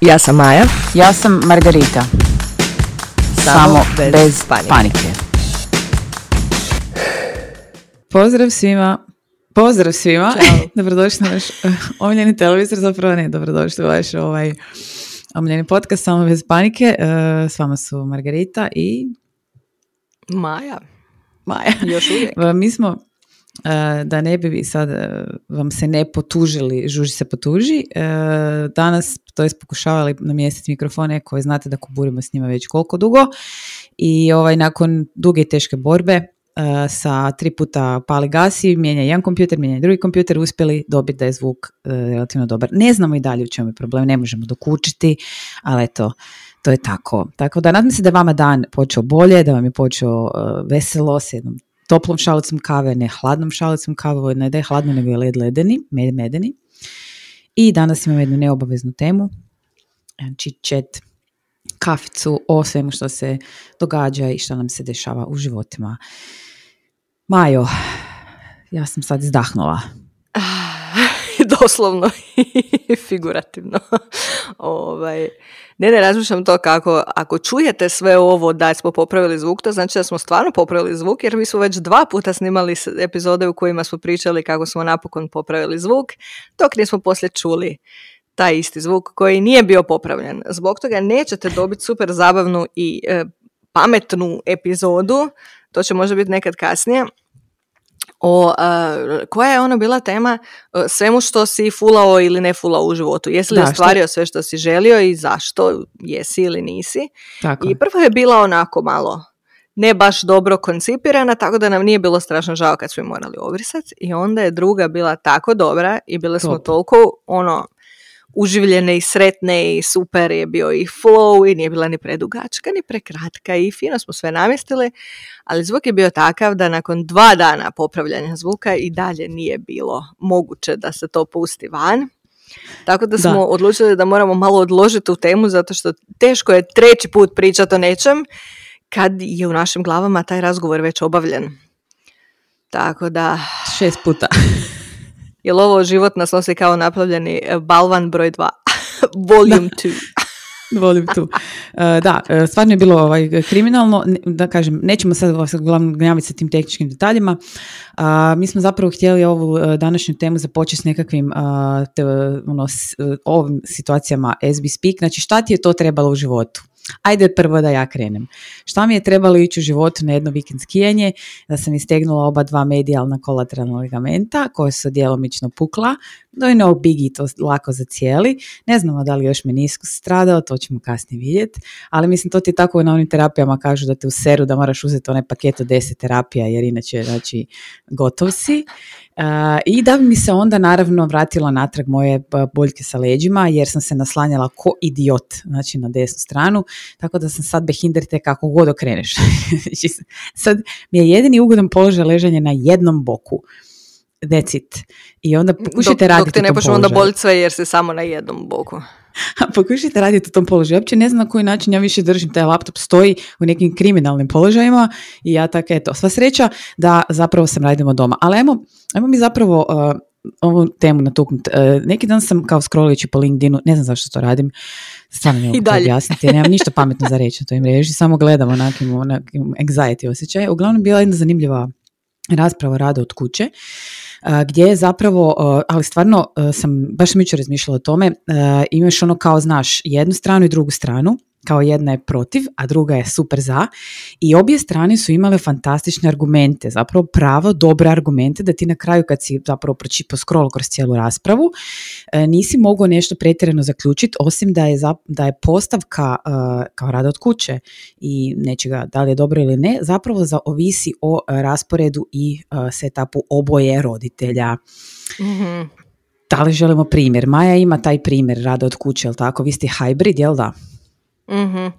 Ja sam Maja. Ja sam Margarita. Samo, bez, panike. Pozdrav svima. Pozdrav svima. dobrodošli na vaš uh, omiljeni televizor, zapravo ne, dobrodošli u vaš ovaj omiljeni podcast Samo bez panike. Uh, s vama su Margarita i... Maja. Maja. Još uvijek. Mi smo, da ne bi sad uh, vam se ne potužili, žuži se potuži, uh, danas to jest pokušavali namjestiti mikrofone koje znate da kuburimo s njima već koliko dugo i ovaj nakon duge i teške borbe sa tri puta pali gasi, mijenja jedan kompjuter, mijenja drugi kompjuter, uspjeli dobiti da je zvuk relativno dobar. Ne znamo i dalje u čemu je problem, ne možemo dokučiti, ali eto, to je tako. Tako da nadam se da vama dan počeo bolje, da vam je počeo veselo s jednom toplom šalicom kave, ne hladnom šalicom kave, ne da je hladno nego je led ledeni, med, medeni. I danas imamo jednu neobaveznu temu, znači chat kaficu o svemu što se događa i što nam se dešava u životima. Majo, ja sam sad izdahnula. Doslovno i figurativno. ovaj, ne, ne razmišljam to kako, ako čujete sve ovo da smo popravili zvuk, to znači da smo stvarno popravili zvuk, jer mi smo već dva puta snimali epizode u kojima smo pričali kako smo napokon popravili zvuk, dok nismo poslije čuli taj isti zvuk koji nije bio popravljen. Zbog toga nećete dobiti super zabavnu i e, pametnu epizodu, to će možda biti nekad kasnije, o e, koja je ono bila tema uh, svemu što si fulao ili ne fulao u životu. Jesi li ostvario sve što si želio i zašto jesi ili nisi. Tako. I prva je bila onako malo ne baš dobro koncipirana, tako da nam nije bilo strašno žao kad smo morali obrisati. I onda je druga bila tako dobra i bile smo toliko ono uživljene i sretne i super je bio i flow i nije bila ni predugačka ni prekratka i fino smo sve namjestili, ali zvuk je bio takav da nakon dva dana popravljanja zvuka i dalje nije bilo moguće da se to pusti van. Tako da smo odlučili da moramo malo odložiti tu temu zato što teško je treći put pričati o nečem kad je u našim glavama taj razgovor već obavljen. Tako da... Šest puta. Jer ovo život nas nosi kao napravljeni e, balvan broj 2, volume 2. Volim tu. Da, e, stvarno je bilo ovaj, kriminalno, da kažem, nećemo sad vas uglavnom gnjaviti sa tim tehničkim detaljima. Mi smo zapravo htjeli ovu e, današnju temu započeti s nekakvim te, ono, s, ovim situacijama as we speak. Znači, šta ti je to trebalo u životu? Ajde prvo da ja krenem. Šta mi je trebalo ići u životu na jedno vikend skijanje, da sam istegnula oba dva medijalna kolateralna ligamenta koje su djelomično pukla, no i no biggie, to lako cijeli. Ne znamo da li još meniskus stradao, to ćemo kasnije vidjeti, ali mislim to ti tako na onim terapijama kažu da te u seru da moraš uzeti onaj paket od deset terapija jer inače znači gotov si. I da bi mi se onda naravno vratila natrag moje boljke sa leđima jer sam se naslanjala ko idiot znači na desnu stranu, tako da sam sad behindrite kako god okreneš. Znači, sad mi je jedini ugodan položaj ležanje na jednom boku. That's it. I onda pokušajte dok, raditi Dok te ne počne onda boliti sve jer se samo na jednom boku. pokušajte raditi u tom položaju. Uopće ne znam na koji način ja više držim taj laptop stoji u nekim kriminalnim položajima i ja tako eto. Sva sreća da zapravo sam radimo doma. Ali ajmo, ajmo mi zapravo uh, ovu temu natuknuti. Uh, neki dan sam kao scrollajući po LinkedInu, ne znam zašto to radim, stvarno ne mogu to objasniti, nemam ništa pametno za reći na toj mreži, samo gledam onakim, onakim anxiety osjećaj. Uglavnom bila jedna zanimljiva rasprava rada od kuće gdje je zapravo, ali stvarno sam, baš sam jučer razmišljala o tome, imaš ono kao znaš jednu stranu i drugu stranu kao jedna je protiv, a druga je super za i obje strane su imale fantastične argumente, zapravo pravo dobre argumente da ti na kraju kad si zapravo pročipo scroll kroz cijelu raspravu e, nisi mogao nešto pretjerano zaključiti osim da je, da je postavka e, kao rada od kuće i nečega da li je dobro ili ne, zapravo za, ovisi o rasporedu i e, setupu oboje roditelja. mm Da li želimo primjer? Maja ima taj primjer rada od kuće, jel tako? Vi ste hybrid, jel da? Mm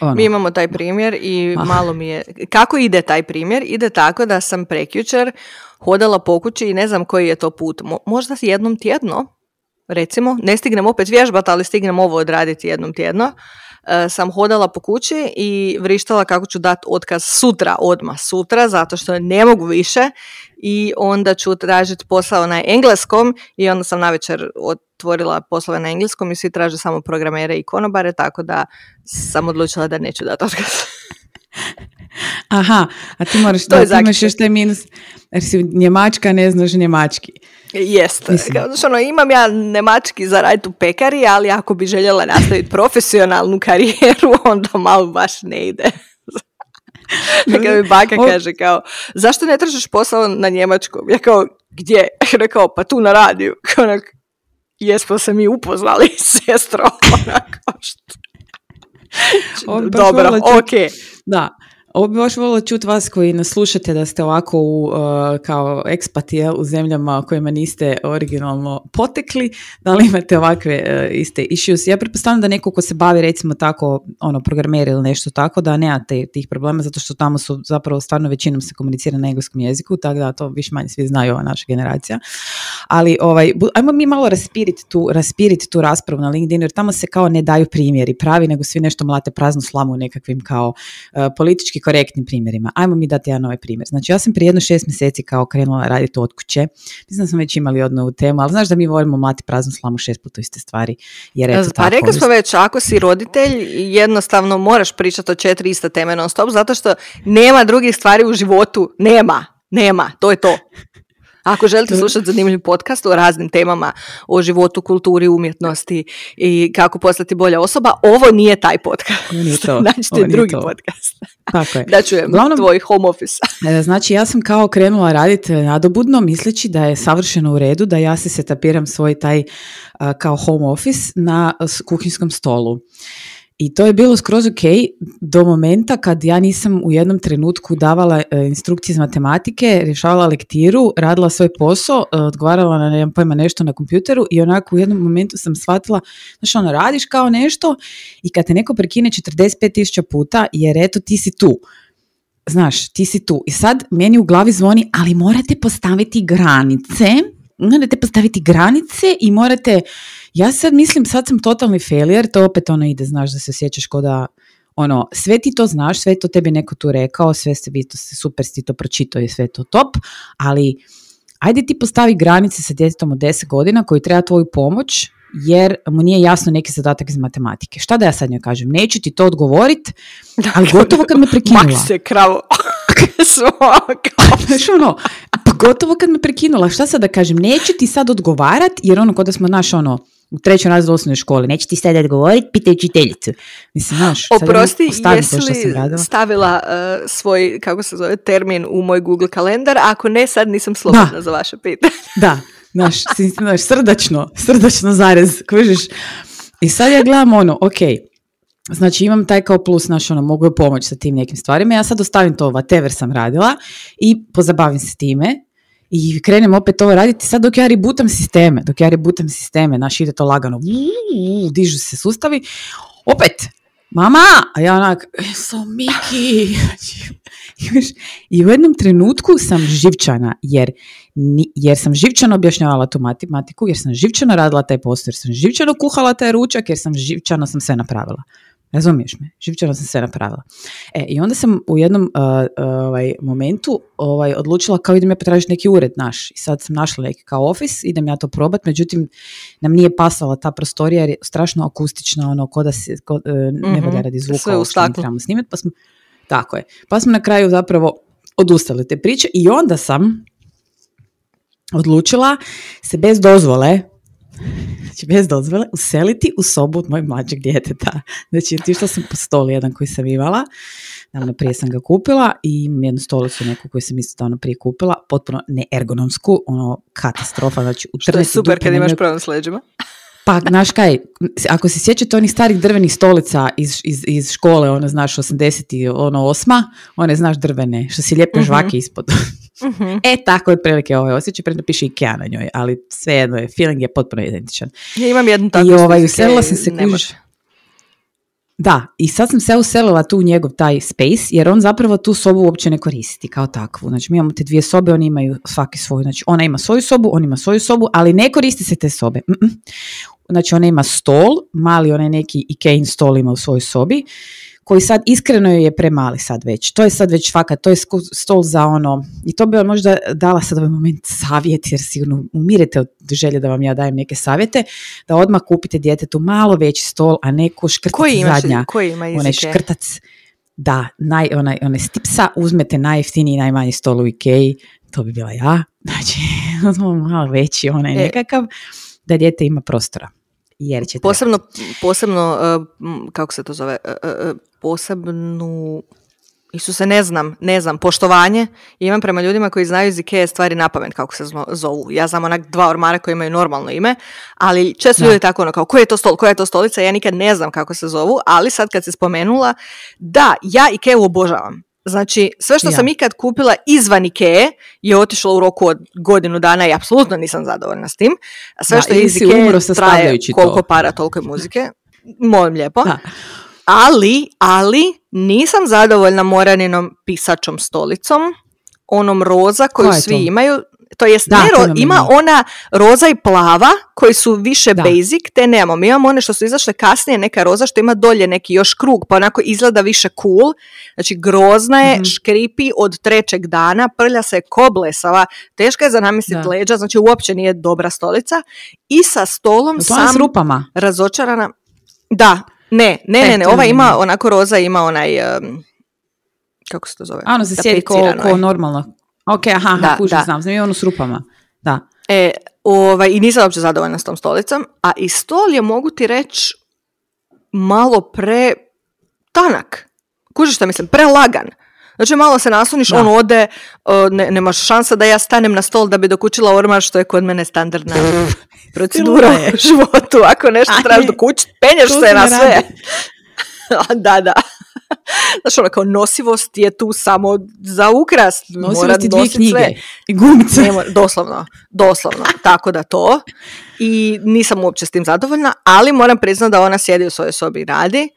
Ono. Mi imamo taj primjer i malo mi je... Kako ide taj primjer? Ide tako da sam prekjučer hodala po kući i ne znam koji je to put. Mo- možda jednom tjedno, recimo. Ne stignem opet vježbati, ali stignem ovo odraditi jednom tjedno. e, sam hodala po kući i vrištala kako ću dati otkaz sutra, odmah sutra, zato što ne mogu više i onda ću tražiti posao na engleskom i onda sam navečer otvorila poslove na engleskom i svi traže samo programere i konobare, tako da sam odlučila da neću dati otkaz. Aha, a ti moraš, to da, ti imaš još taj minus, jer si njemačka, ne znaš njemački. Jest. Znači, ono, imam ja nemački za raditi u pekari, ali ako bi željela nastaviti profesionalnu karijeru, onda malo baš ne ide. Kad mi baka kaže kao, zašto ne tražiš posao na njemačkom? Ja kao, gdje? Rekao, pa tu na radiju. Onak, jesmo se mi upoznali, sestro. Onako, što... Dobro, ok. Da, ovo bi baš volila čuti vas koji nas slušate da ste ovako u, uh, kao ekspati u zemljama kojima niste originalno potekli, da li imate ovakve uh, iste issues. Ja pretpostavljam da neko ko se bavi recimo tako ono programeri ili nešto tako da nemate tih problema zato što tamo su zapravo stvarno većinom se komunicira na engleskom jeziku, tako da to više manje svi znaju ova naša generacija. Ali ovaj, ajmo mi malo raspiriti tu, raspiriti tu raspravu na LinkedIn jer tamo se kao ne daju primjeri pravi nego svi nešto mlate praznu slamu nekakvim kao uh, politički korektnim primjerima. Ajmo mi dati jedan ovaj primjer. Znači ja sam prije jedno šest mjeseci kao krenula raditi od kuće. Mislim da smo već imali jednu temu, ali znaš da mi volimo mlati praznu slamu šest puta iste stvari. Jer eto, pa rekli smo već, ako si roditelj, jednostavno moraš pričati o četiri iste teme non stop, zato što nema drugih stvari u životu. Nema. Nema. To je to. Ako želite slušati zanimljiv podcast o raznim temama, o životu, kulturi, umjetnosti i kako postati bolja osoba, ovo nije taj podcast. Nije to. Nađite drugi podcast. Tako je. Da čujem Glavnom, tvoj home office. E, znači ja sam kao krenula raditi nadobudno misleći da je savršeno u redu da ja se setapiram svoj taj kao home office na kuhinskom stolu. I to je bilo skroz ok do momenta kad ja nisam u jednom trenutku davala e, instrukcije iz matematike, rješavala lektiru, radila svoj posao, e, odgovarala na nemam pojma nešto na kompjuteru i onako u jednom momentu sam shvatila, znaš ono, radiš kao nešto i kad te neko prekine 45.000 puta jer eto ti si tu. Znaš, ti si tu. I sad meni u glavi zvoni, ali morate postaviti granice morate postaviti granice i morate, ja sad mislim, sad sam totalni failure, to opet ono ide, znaš, da se sjećaš ko da, ono, sve ti to znaš, sve to tebi neko tu rekao, sve se vi to super si to pročitao i sve to top, ali ajde ti postavi granice sa djetetom od 10 godina koji treba tvoju pomoć, jer mu nije jasno neki zadatak iz matematike. Šta da ja sad njoj kažem? Neću ti to odgovorit, ali gotovo kad me prekinula. se kravo. Znaš ono, pa gotovo kad me prekinula, šta sad da kažem, neću ti sad odgovarat, jer ono kod da smo, naš ono, u trećem razredu osnovne škole, neće ti sad odgovoriti, pitaj učiteljicu. Mislim, znaš, Oprosti, jesi li stavila uh, svoj, kako se zove, termin u moj Google kalendar, ako ne, sad nisam slobodna za vaše pitanje. da, znaš, znaš, srdačno, srdačno zarez, kužiš. I sad ja gledam ono, ok, Znači imam taj kao plus, znaš, ono, mogu pomoći sa tim nekim stvarima. Ja sad ostavim to, whatever sam radila i pozabavim se time i krenem opet ovo raditi. Sad dok ja rebootam sisteme, dok ja rebootam sisteme, znaš, ide to lagano, dižu se sustavi, opet, mama, a ja onak, e, so Miki, i u jednom trenutku sam živčana, jer, jer sam živčano objašnjavala tu matematiku, jer sam živčano radila taj posao, jer sam živčano kuhala taj ručak, jer sam živčano sam sve napravila. Razumiješ me? Živčano sam sve napravila. E, I onda sam u jednom uh, ovaj, momentu ovaj, odlučila kao idem ja potražiti neki ured naš. I sad sam našla neki kao ofis, idem ja to probat, međutim nam nije pasala ta prostorija jer je strašno akustična, ono, ko da se, ko, uh, ne valja mhm. radi zvuka, sve u trebamo snimati, pa smo, tako je. Pa smo na kraju zapravo odustali te priče i onda sam odlučila se bez dozvole znači bez dozvole, useliti u sobu od mojeg mlađeg djeteta. Znači, otišla sam po stol jedan koji sam imala, davno prije sam ga kupila i imam jednu stolicu neku koju sam isto davno prije kupila, potpuno neergonomsku, ono, katastrofa, znači Što je super kad imaš problem s leđima. Pa, znaš kaj, ako se sjećate onih starih drvenih stolica iz, iz, iz škole, ono, znaš, 80. ono, osma, one, znaš, drvene, što si lijepe uh-huh. žvake ispod. Uh-huh. e, tako je prilike ovaj osjećaj, premda piše Ikea na njoj, ali svejedno je, feeling je potpuno identičan. Ja imam jednu takvu I ovaj, uselila sam se, kužiš, da, i sad sam se uselila tu u njegov taj space, jer on zapravo tu sobu uopće ne koristi kao takvu. Znači, mi imamo te dvije sobe, oni imaju svaki svoju. Znači, ona ima svoju sobu, on ima svoju sobu, ali ne koristi se te sobe. znači ona ima stol, mali onaj neki Ikein stol ima u svojoj sobi, koji sad iskreno je premali sad već. To je sad već fakat, to je stol za ono, i to bi vam možda dala sad ovaj moment savjet, jer sigurno umirete od želje da vam ja dajem neke savjete, da odmah kupite djetetu malo veći stol, a ne škrtac koji zadnja. Koji ima Onaj škrtac, da, naj, onaj, onaj stipsa, uzmete najjeftiniji, najmanji stol u Ikeji, to bi bila ja, znači malo veći onaj e. nekakav, da dijete ima prostora. Jer će posebno, posebno, uh, kako se to zove, uh, uh, posebnu Isuse, ne znam, ne znam, poštovanje imam prema ljudima koji znaju iz Ikea stvari na pamet kako se zovu. Ja znam onak dva ormara koji imaju normalno ime, ali često ljudi tako ono kao, koji je to stol, koja je to stolica, ja nikad ne znam kako se zovu, ali sad kad se spomenula, da, ja Ikea obožavam. Znači, sve što sam ikad kupila izvan Ikea je otišlo u roku od godinu dana i apsolutno nisam zadovoljna s tim. Sve što je iz Ikea traje koliko para, toliko muzike. Molim lijepo. Ali, ali nisam zadovoljna Moraninom pisačom stolicom, onom roza koju svi imaju. To jest, da, ima ona roza i plava koji su više basic, te nemamo. Mi imamo one što su izašle kasnije, neka roza što ima dolje neki još krug, pa onako izgleda više cool. Znači, grozna je, mm škripi od trećeg dana, prlja se koblesava, teška je za namisliti leđa, znači uopće nije dobra stolica. I sa stolom sam s rupama. razočarana. Da, ne, ne, ne, ne, ova ima, onako roza ima onaj, kako se to zove? Ano se sjedi ko, ko normalno. Ok, aha, da, kužu, znam, znam, ono s rupama. Da. E, ovaj, I nisam uopće zadovoljna s tom stolicom, a i stol je, mogu ti reći, malo pre tanak. Kužiš što mislim, prelagan. Znači malo se nasloniš, on ode, ne, nemaš šansa da ja stanem na stol da bi dokučila ormar što je kod mene standardna procedura u životu. Ako nešto trebaš dokućiti, penješ se na sve. da, da. Znaš, ono kao nosivost je tu samo za ukrast. Nosivost i dvije knjige sve. i gumice. doslovno, doslovno. Tako da to. I nisam uopće s tim zadovoljna, ali moram priznati da ona sjedi u svojoj sobi i radi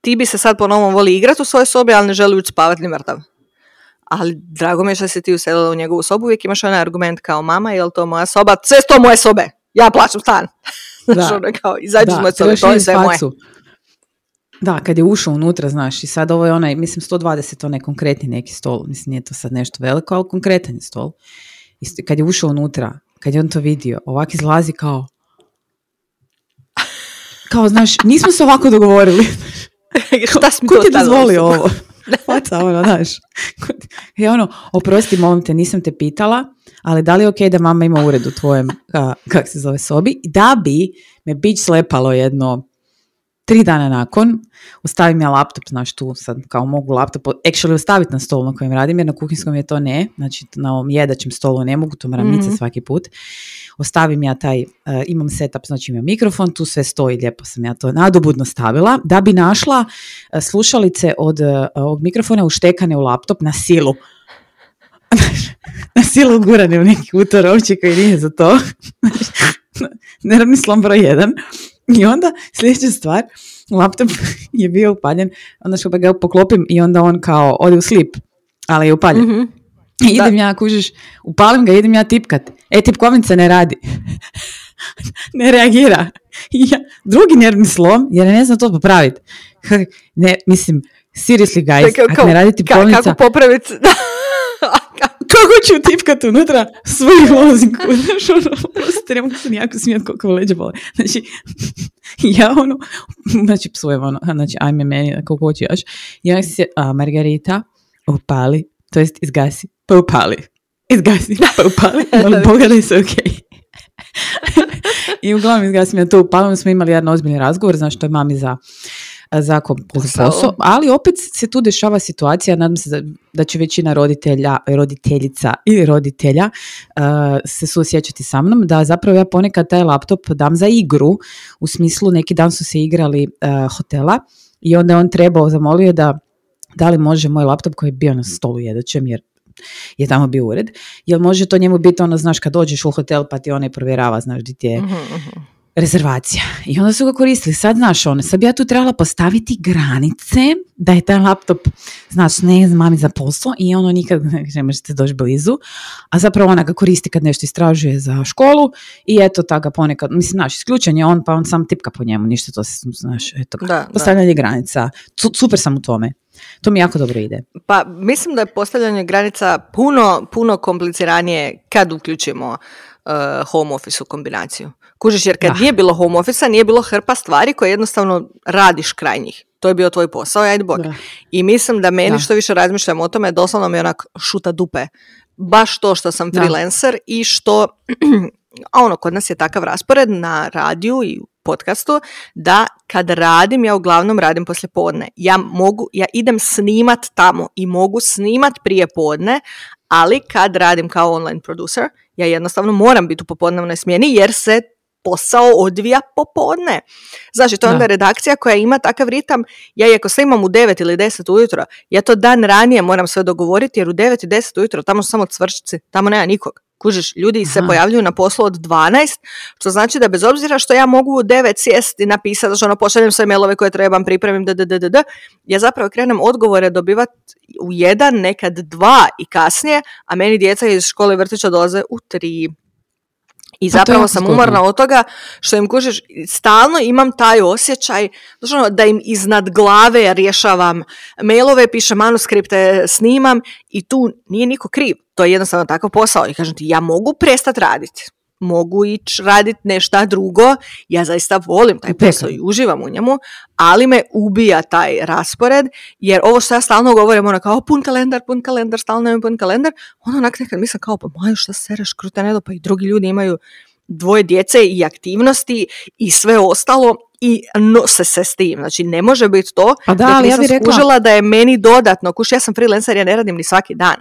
ti bi se sad po novom voli igrati u svojoj sobi, ali ne želi ući spavati ni mrtav. Ali drago mi je što si ti uselila u njegovu sobu, uvijek imaš onaj argument kao mama, je li to moja soba? Sve to moje sobe, ja plaćam stan. Da. ono kao, izađi iz moje sobe, to je sve moje. Da, kad je ušao unutra, znaš, i sad ovo je onaj, mislim, 120, onaj konkretni neki stol, mislim, nije to sad nešto veliko, ali konkretan je stol. I kad je ušao unutra, kad je on to vidio, ovak izlazi kao, kao, znaš, nismo se ovako dogovorili. Šta Ko ti dozvoli ovo? Faca, ono, znaš. I ono, oprosti, molim te, nisam te pitala, ali da li je ok da mama ima ured u tvojem, kak se zove, sobi, da bi me bić slepalo jedno tri dana nakon, ostavim ja laptop, znaš tu sad kao mogu laptop, actually ostaviti na stolu na kojem radim, jer na kuhinskom je to ne, znači na ovom jedačem stolu ne mogu, to moram mm svaki put. Ostavim ja taj, uh, imam setup, znači imam mikrofon, tu sve stoji, lijepo sam ja to nadobudno stavila, da bi našla uh, slušalice od uh, ovog mikrofona uštekane u laptop na silu. na silu gurane u neki utorovče koji nije za to. Nervni slom broj jedan. I onda sljedeća stvar, laptop je bio upaljen, onda što ga poklopim i onda on kao ode u slip, ali je upaljen. Mm-hmm. I idem ja, kužiš, upalim ga, idem ja tipkat. E, tipkovnica ne radi. ne reagira. I ja, drugi nervni slom, jer ne znam to popraviti. Ne, mislim, seriously guys, ako ne radi tipkovnica... Kako popraviti... kako ću tipkat unutra svoju lozinku, znaš, ono, prosto ne mogu se nijako smijeti koliko leđe bole. Znači, ja ono, znači psujem ono, znači ajme meni, koliko hoću još. Ja se, a, Margarita, upali, to jest izgasi, pa upali. Izgasi, pa upali, ali pogledaj se, okej. Okay. I uglavnom izgasim ja to upalim, smo imali jedan ozbiljni razgovor, znaš, to je mami za zakon posao, ali opet se tu dešava situacija, nadam se da, da će većina roditelja, roditeljica ili roditelja uh, se suosjećati sa mnom, da zapravo ja ponekad taj laptop dam za igru, u smislu neki dan su se igrali uh, hotela i onda on trebao, zamolio da da li može moj laptop koji je bio na stolu jedećem, jer je tamo bio ured, jel može to njemu biti ono, znaš, kad dođeš u hotel pa ti onaj provjerava, znaš, di ti je, mhm, mhm rezervacija. I onda su ga koristili. Sad, znaš, ono, sad bi ja tu trebala postaviti granice da je taj laptop, znaš, ne znam, mami za posao i ono nikad ne možete doći blizu. A zapravo ona ga koristi kad nešto istražuje za školu i eto, ta ga ponekad, mislim, znaš, isključen je on, pa on sam tipka po njemu, ništa to se, znaš, eto, da, postavljanje granica. Super sam u tome. To mi jako dobro ide. Pa mislim da je postavljanje granica puno, puno kompliciranije kad uključimo uh, home office u kombinaciju. Kužiš, jer kad nije bilo home office nije bilo hrpa stvari koje jednostavno radiš kraj njih. To je bio tvoj posao, ajde bog. I mislim da meni što više razmišljam o tome, doslovno mi onak šuta dupe. Baš to što sam freelancer i što, a ono, kod nas je takav raspored na radiju i podcastu, da kad radim, ja uglavnom radim poslje podne. Ja mogu, ja idem snimat tamo i mogu snimat prije podne, ali kad radim kao online producer, ja jednostavno moram biti u popodnevnoj smjeni jer se posao odvija popodne. Znači, to je onda redakcija koja ima takav ritam, ja iako sve imam u 9 ili 10 ujutro, ja to dan ranije moram sve dogovoriti, jer u 9 i 10 ujutro tamo su samo cvrčice, tamo nema nikog. Kužiš, ljudi se pojavljuju na poslu od 12, što znači da bez obzira što ja mogu u 9 sjesti i napisati, znači ono pošaljem sve mailove koje trebam, pripremim, da, da, da, da, ja zapravo krenem odgovore dobivati u jedan, nekad dva i kasnije, a meni djeca iz škole vrtića dolaze u tri. I pa zapravo sam umorna od toga što im kužiš, stalno imam taj osjećaj ono, da im iznad glave rješavam mailove, pišem manuskripte, snimam i tu nije niko kriv. To je jednostavno takav posao. I kažem ti ja mogu prestati raditi mogu ići raditi nešto drugo. Ja zaista volim taj posao i uživam u njemu, ali me ubija taj raspored, jer ovo što ja stalno govorim, ono kao pun kalendar, pun kalendar, stalno imam pun kalendar, ono onak nekad mislim kao, pa maju šta sereš, kruta pa i drugi ljudi imaju dvoje djece i aktivnosti i sve ostalo i nose se s tim. Znači, ne može biti to pa da, ali ja bih rekla... da je meni dodatno. Kuš, ja sam freelancer, ja ne radim ni svaki dan.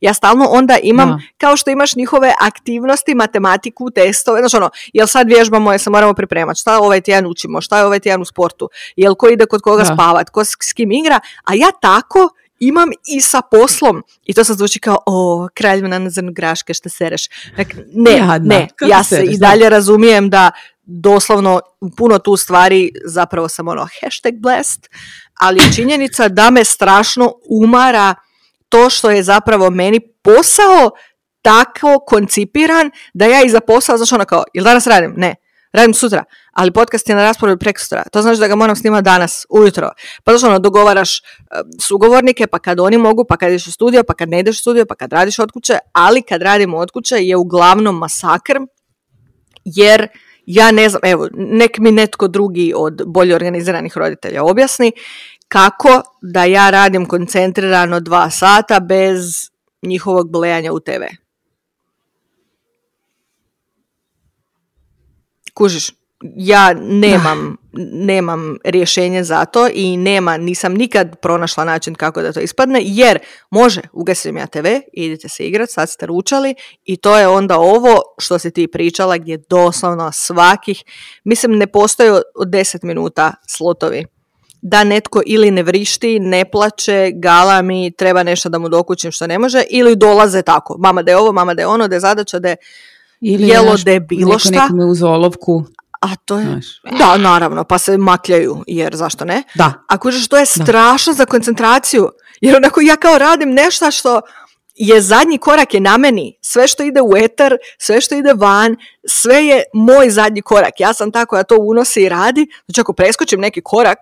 Ja stalno onda imam, kao što imaš njihove aktivnosti, matematiku, testove, znači ono, jel sad vježbamo, jel se moramo pripremati, šta ovaj tjedan učimo, šta je ovaj tjedan u sportu, jel ko ide kod koga spavat, ko s, kim igra, a ja tako imam i sa poslom. I to sad zvuči kao, o, kraljevna na zrnu graške, što sereš. Dakle, ne, ne, ja se i dalje razumijem da doslovno puno tu stvari zapravo sam ono hashtag blessed, ali činjenica da me strašno umara to što je zapravo meni posao tako koncipiran da ja iza posao, znači ono kao, jel danas radim? Ne. Radim sutra, ali podcast je na rasporedu preko sutra. To znači da ga moram snimati danas, ujutro. Pa znači ono, dogovaraš sugovornike, pa kad oni mogu, pa kad ideš u studio, pa kad ne ideš u studio, pa kad radiš od kuće, ali kad radimo od kuće je uglavnom masakr, jer ja ne znam, evo, nek mi netko drugi od bolje organiziranih roditelja objasni, kako da ja radim koncentrirano dva sata bez njihovog blejanja u TV. Kužiš, ja nemam, nemam rješenje za to i nema, nisam nikad pronašla način kako da to ispadne, jer može, ugasim ja TV, idite se igrat, sad ste ručali i to je onda ovo što si ti pričala gdje doslovno svakih, mislim ne postoje od 10 minuta slotovi da netko ili ne vrišti, ne plaće, galami, treba nešto da mu dokućim što ne može, ili dolaze tako, mama da je ovo, mama da je ono, da je zadaća, da je ili jelo, da je bilo šta. Nekome uz olovku. A to je, da, naravno, pa se makljaju, jer zašto ne? Da. Ako što je strašno za koncentraciju, jer onako ja kao radim nešto što je zadnji korak je na meni. Sve što ide u etar, sve što ide van, sve je moj zadnji korak. Ja sam ta koja to unosi i radi. Znači ako preskočim neki korak,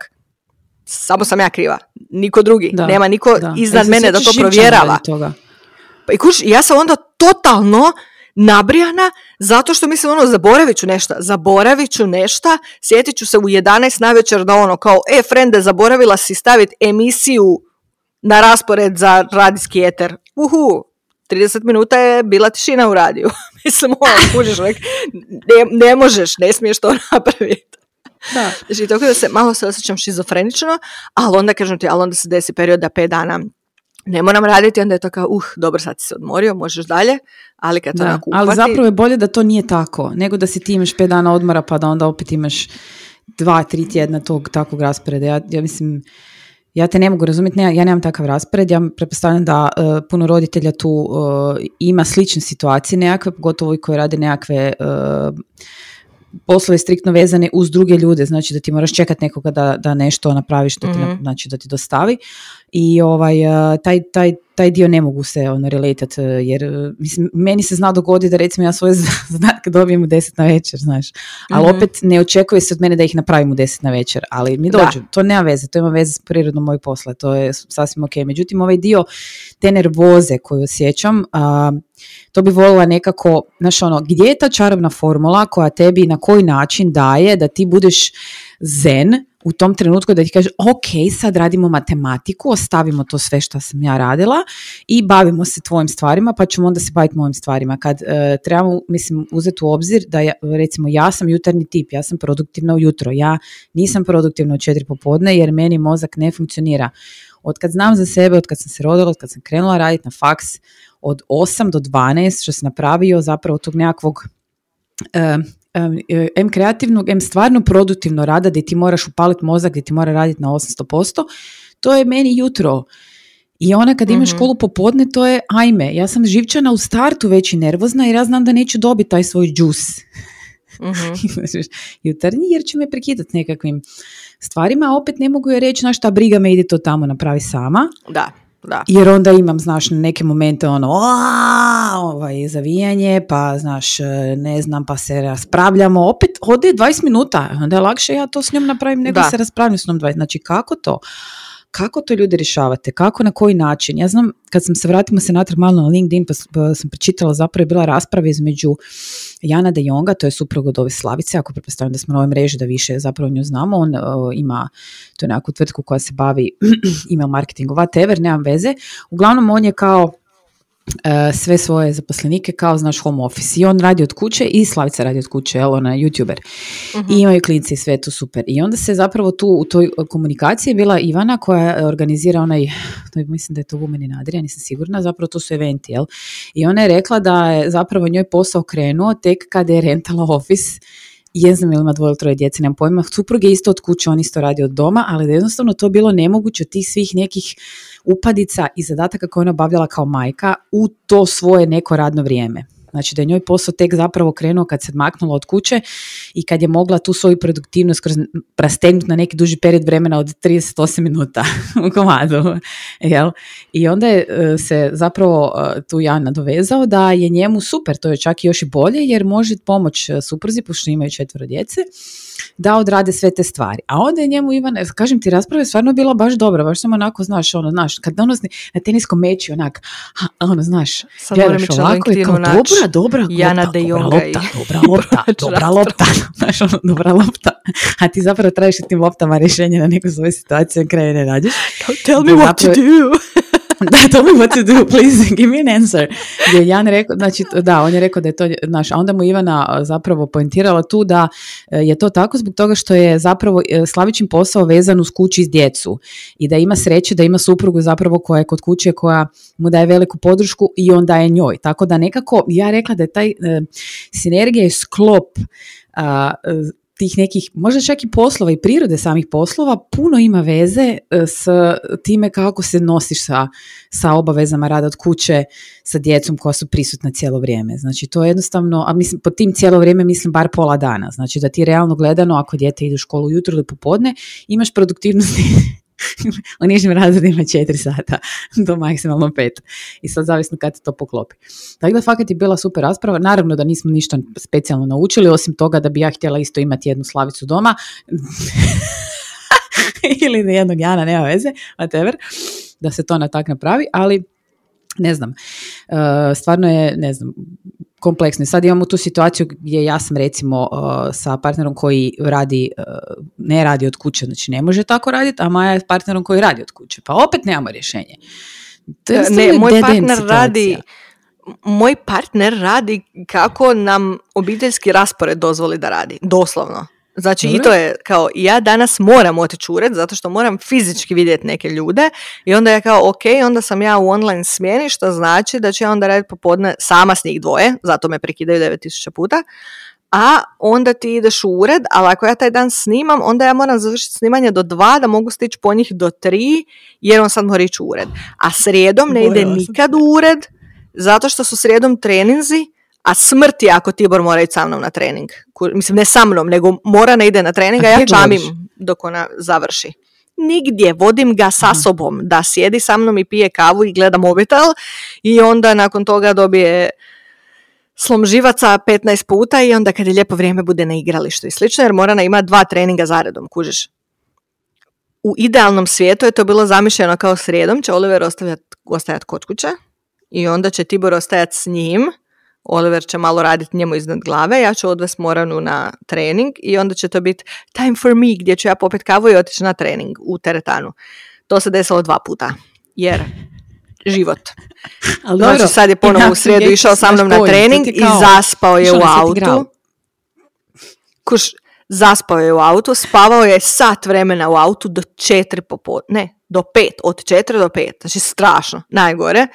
samo sam ja kriva, niko drugi, da, nema niko da. iznad mene da to provjerava. Toga. Pa i kuš, ja sam onda totalno nabrijana zato što mislim ono zaboravit ću nešto, zaboravit ću nešto, sjetit ću se u 11 navečer da ono kao e frende zaboravila si staviti emisiju na raspored za radijski eter. Uhu, 30 minuta je bila tišina u radiju. mislim, ono, kužiš, ne, ne možeš, ne smiješ to napraviti. Da. Znači, tako da se, malo se osjećam šizofrenično, ali onda kažem ti, ali onda se desi period da pet dana ne moram raditi, onda je to kao, uh, dobro, sad si se odmorio, možeš dalje, ali kad to da, Ali zapravo je bolje da to nije tako, nego da si ti imaš pet dana odmora, pa da onda opet imaš dva, tri tjedna tog takvog rasporeda. Ja, ja mislim, ja te ne mogu razumjeti, ja nemam takav raspored, ja pretpostavljam da uh, puno roditelja tu uh, ima slične situacije nekakve, pogotovo i koji rade nekakve uh, poslove striktno vezane uz druge ljude, znači da ti moraš čekati nekoga da, da nešto napraviš, što ti, mm znači da ti dostavi. I ovaj, e, taj, taj, taj dio ne mogu se ono relatat, e, jer e, mislim, meni se zna dogoditi da recimo ja svoje znatke dobijem u deset na večer, znaš, ali mhm. opet ne očekuje se od mene da ih napravim u deset na večer, ali mi dođu, to nema veze, to ima veze s prirodom mojeg posla, to je sasvim ok, međutim ovaj dio te nervoze koju osjećam, a, to bi volila nekako, znaš ono, gdje je ta čarobna formula koja tebi na koji način daje da ti budeš zen u tom trenutku da ti kaže ok, sad radimo matematiku, ostavimo to sve što sam ja radila i bavimo se tvojim stvarima pa ćemo onda se baviti mojim stvarima. Kad e, trebamo, mislim, uzeti u obzir da ja, recimo ja sam jutarnji tip, ja sam produktivna ujutro, ja nisam produktivna u četiri popodne jer meni mozak ne funkcionira. Od kad znam za sebe, od kad sam se rodila, od kad sam krenula raditi na faks, od 8 do 12 što sam napravio zapravo tog nekakvog e, em kreativnog, em stvarno produktivno rada gdje ti moraš upaliti mozak, gdje ti mora raditi na 800%, to je meni jutro. I ona kad imaš mhm. školu popodne, to je ajme. Ja sam živčana u startu već i nervozna jer ja znam da neću dobiti taj svoj džus. mm Jutarnji jer će me prekidati nekakvim stvarima, a opet ne mogu je reći na šta briga me ide to tamo napravi sama. Da. Da. Jer onda imam, znaš, na neke momente ono, ovaj, zavijanje, pa, znaš, ne znam, pa se raspravljamo, opet ode 20 minuta, onda je lakše ja to s njom napravim nego da. se raspravljam s njom 20, znači kako to? Kako to ljudi rješavate? Kako, na koji način? Ja znam, kad sam se vratila se natrag malo na LinkedIn, pa, pa sam pročitala, zapravo je bila rasprava između Jana de Jonga, to je suprug od ove Slavice, ako pretpostavljam da smo na ovoj mreži da više zapravo nju znamo, on ima, to je nekakvu tvrtku koja se bavi email marketingu, whatever, nemam veze. Uglavnom, on je kao sve svoje zaposlenike kao znaš home office. I on radi od kuće i Slavica radi od kuće, jel ona youtuber. Uh i imaju klinci i sve to super. I onda se zapravo tu u toj komunikaciji bila Ivana koja organizira onaj, to mislim da je to Women in Adria, nisam sigurna, zapravo to su eventi, jel? I ona je rekla da je zapravo njoj posao krenuo tek kada je rentala office znam ili ima dvoje ili troje djece, nemam pojma, suprug je isto od kuće, on isto radi od doma, ali da je jednostavno to bilo nemoguće od tih svih nekih upadica i zadataka koje ona obavljala kao majka u to svoje neko radno vrijeme. Znači da je njoj posao tek zapravo krenuo kad se maknula od kuće i kad je mogla tu svoju produktivnost kroz rastegnuti na neki duži period vremena od 38 minuta u komadu. Jel? I onda je e, se zapravo e, tu Jan nadovezao da je njemu super, to je čak i još i bolje jer može pomoć e, supruzi, pošto imaju četvero djece, da odrade sve te stvari. A onda je njemu Ivan, kažem ti, rasprava je stvarno bila baš dobra, baš sam onako, znaš, ono, znaš, kad ono na teniskom meći, onak, ono, znaš, Sad gledaš ovako i kao, dobra, dobra, Jana lopta, de dobra lopta, dobra lopta, dobra lopta, znaš, ono, dobra lopta. A ti zapravo tražiš tim loptama rješenje na neku svoju situaciju kraj ne nađeš. Tell me what to do. da, tell me what to do, please, give me an answer. Gdje Jan rekao, znači, da, on je rekao da je to naš, a onda mu Ivana zapravo poentirala tu da e, je to tako zbog toga što je zapravo e, Slavićin posao vezan uz kući s djecu i da ima sreće da ima suprugu zapravo koja je kod kuće koja mu daje veliku podršku i on daje njoj. Tako da nekako, ja rekla da je taj e, sinergija je sklop tih nekih, možda čak i poslova i prirode samih poslova, puno ima veze e, s time kako se nosiš sa, sa obavezama rada od kuće, sa djecom koja su prisutna cijelo vrijeme. Znači to je jednostavno, a mislim, po tim cijelo vrijeme mislim bar pola dana. Znači da ti realno gledano, ako dijete ide u školu ujutro ili popodne, imaš produktivnosti u nižim razredima četiri sata do maksimalno pet. I sad zavisno kad to poklopi. Tako da fakat je bila super rasprava. Naravno da nismo ništa specijalno naučili, osim toga da bi ja htjela isto imati jednu slavicu doma. ili jednog Jana, nema veze, whatever, da se to na tak napravi, ali ne znam, e, stvarno je, ne znam, kompleksno. Sad imamo tu situaciju gdje ja sam recimo uh, sa partnerom koji radi, uh, ne radi od kuće, znači ne može tako raditi, a Maja je s partnerom koji radi od kuće. Pa opet nemamo rješenje. To je ne, moj partner radi moj partner radi kako nam obiteljski raspored dozvoli da radi, doslovno. Znači i to je kao ja danas moram otići ured zato što moram fizički vidjeti neke ljude i onda ja kao ok, onda sam ja u online smjeni što znači da ću ja onda raditi popodne sama s njih dvoje, zato me prekidaju 9000 puta, a onda ti ideš u ured, ali ako ja taj dan snimam, onda ja moram završiti snimanje do dva da mogu stići po njih do tri jer on sad mora ići u ured. A srijedom ne ide nikad u ured zato što su srijedom treninzi A smrt je ako Tibor mora ići sa mnom na trening. Mislim, ne sa mnom, nego mora ne ide na trening, a, ja čamim dok ona završi. Nigdje, vodim ga sa sobom, da sjedi sa mnom i pije kavu i gleda mobitel i onda nakon toga dobije slom živaca 15 puta i onda kad je lijepo vrijeme bude na igralištu i slično, jer Morana ima dva treninga zaredom, kužiš. U idealnom svijetu je to bilo zamišljeno kao srijedom, će Oliver ostajati kod kuće i onda će Tibor ostajati s njim, Oliver će malo raditi njemu iznad glave, ja ću odvesti Moranu na trening i onda će to biti time for me gdje ću ja popit kavu i otići na trening u teretanu. To se desilo dva puta, jer život. Ali znači sad je ponovo u srijedu išao sa mnom na trening i zaspao je u autu. Kuš, zaspao je u autu, spavao je sat vremena u autu do četiri popodne, ne, do pet, od četiri do pet, znači strašno, najgore.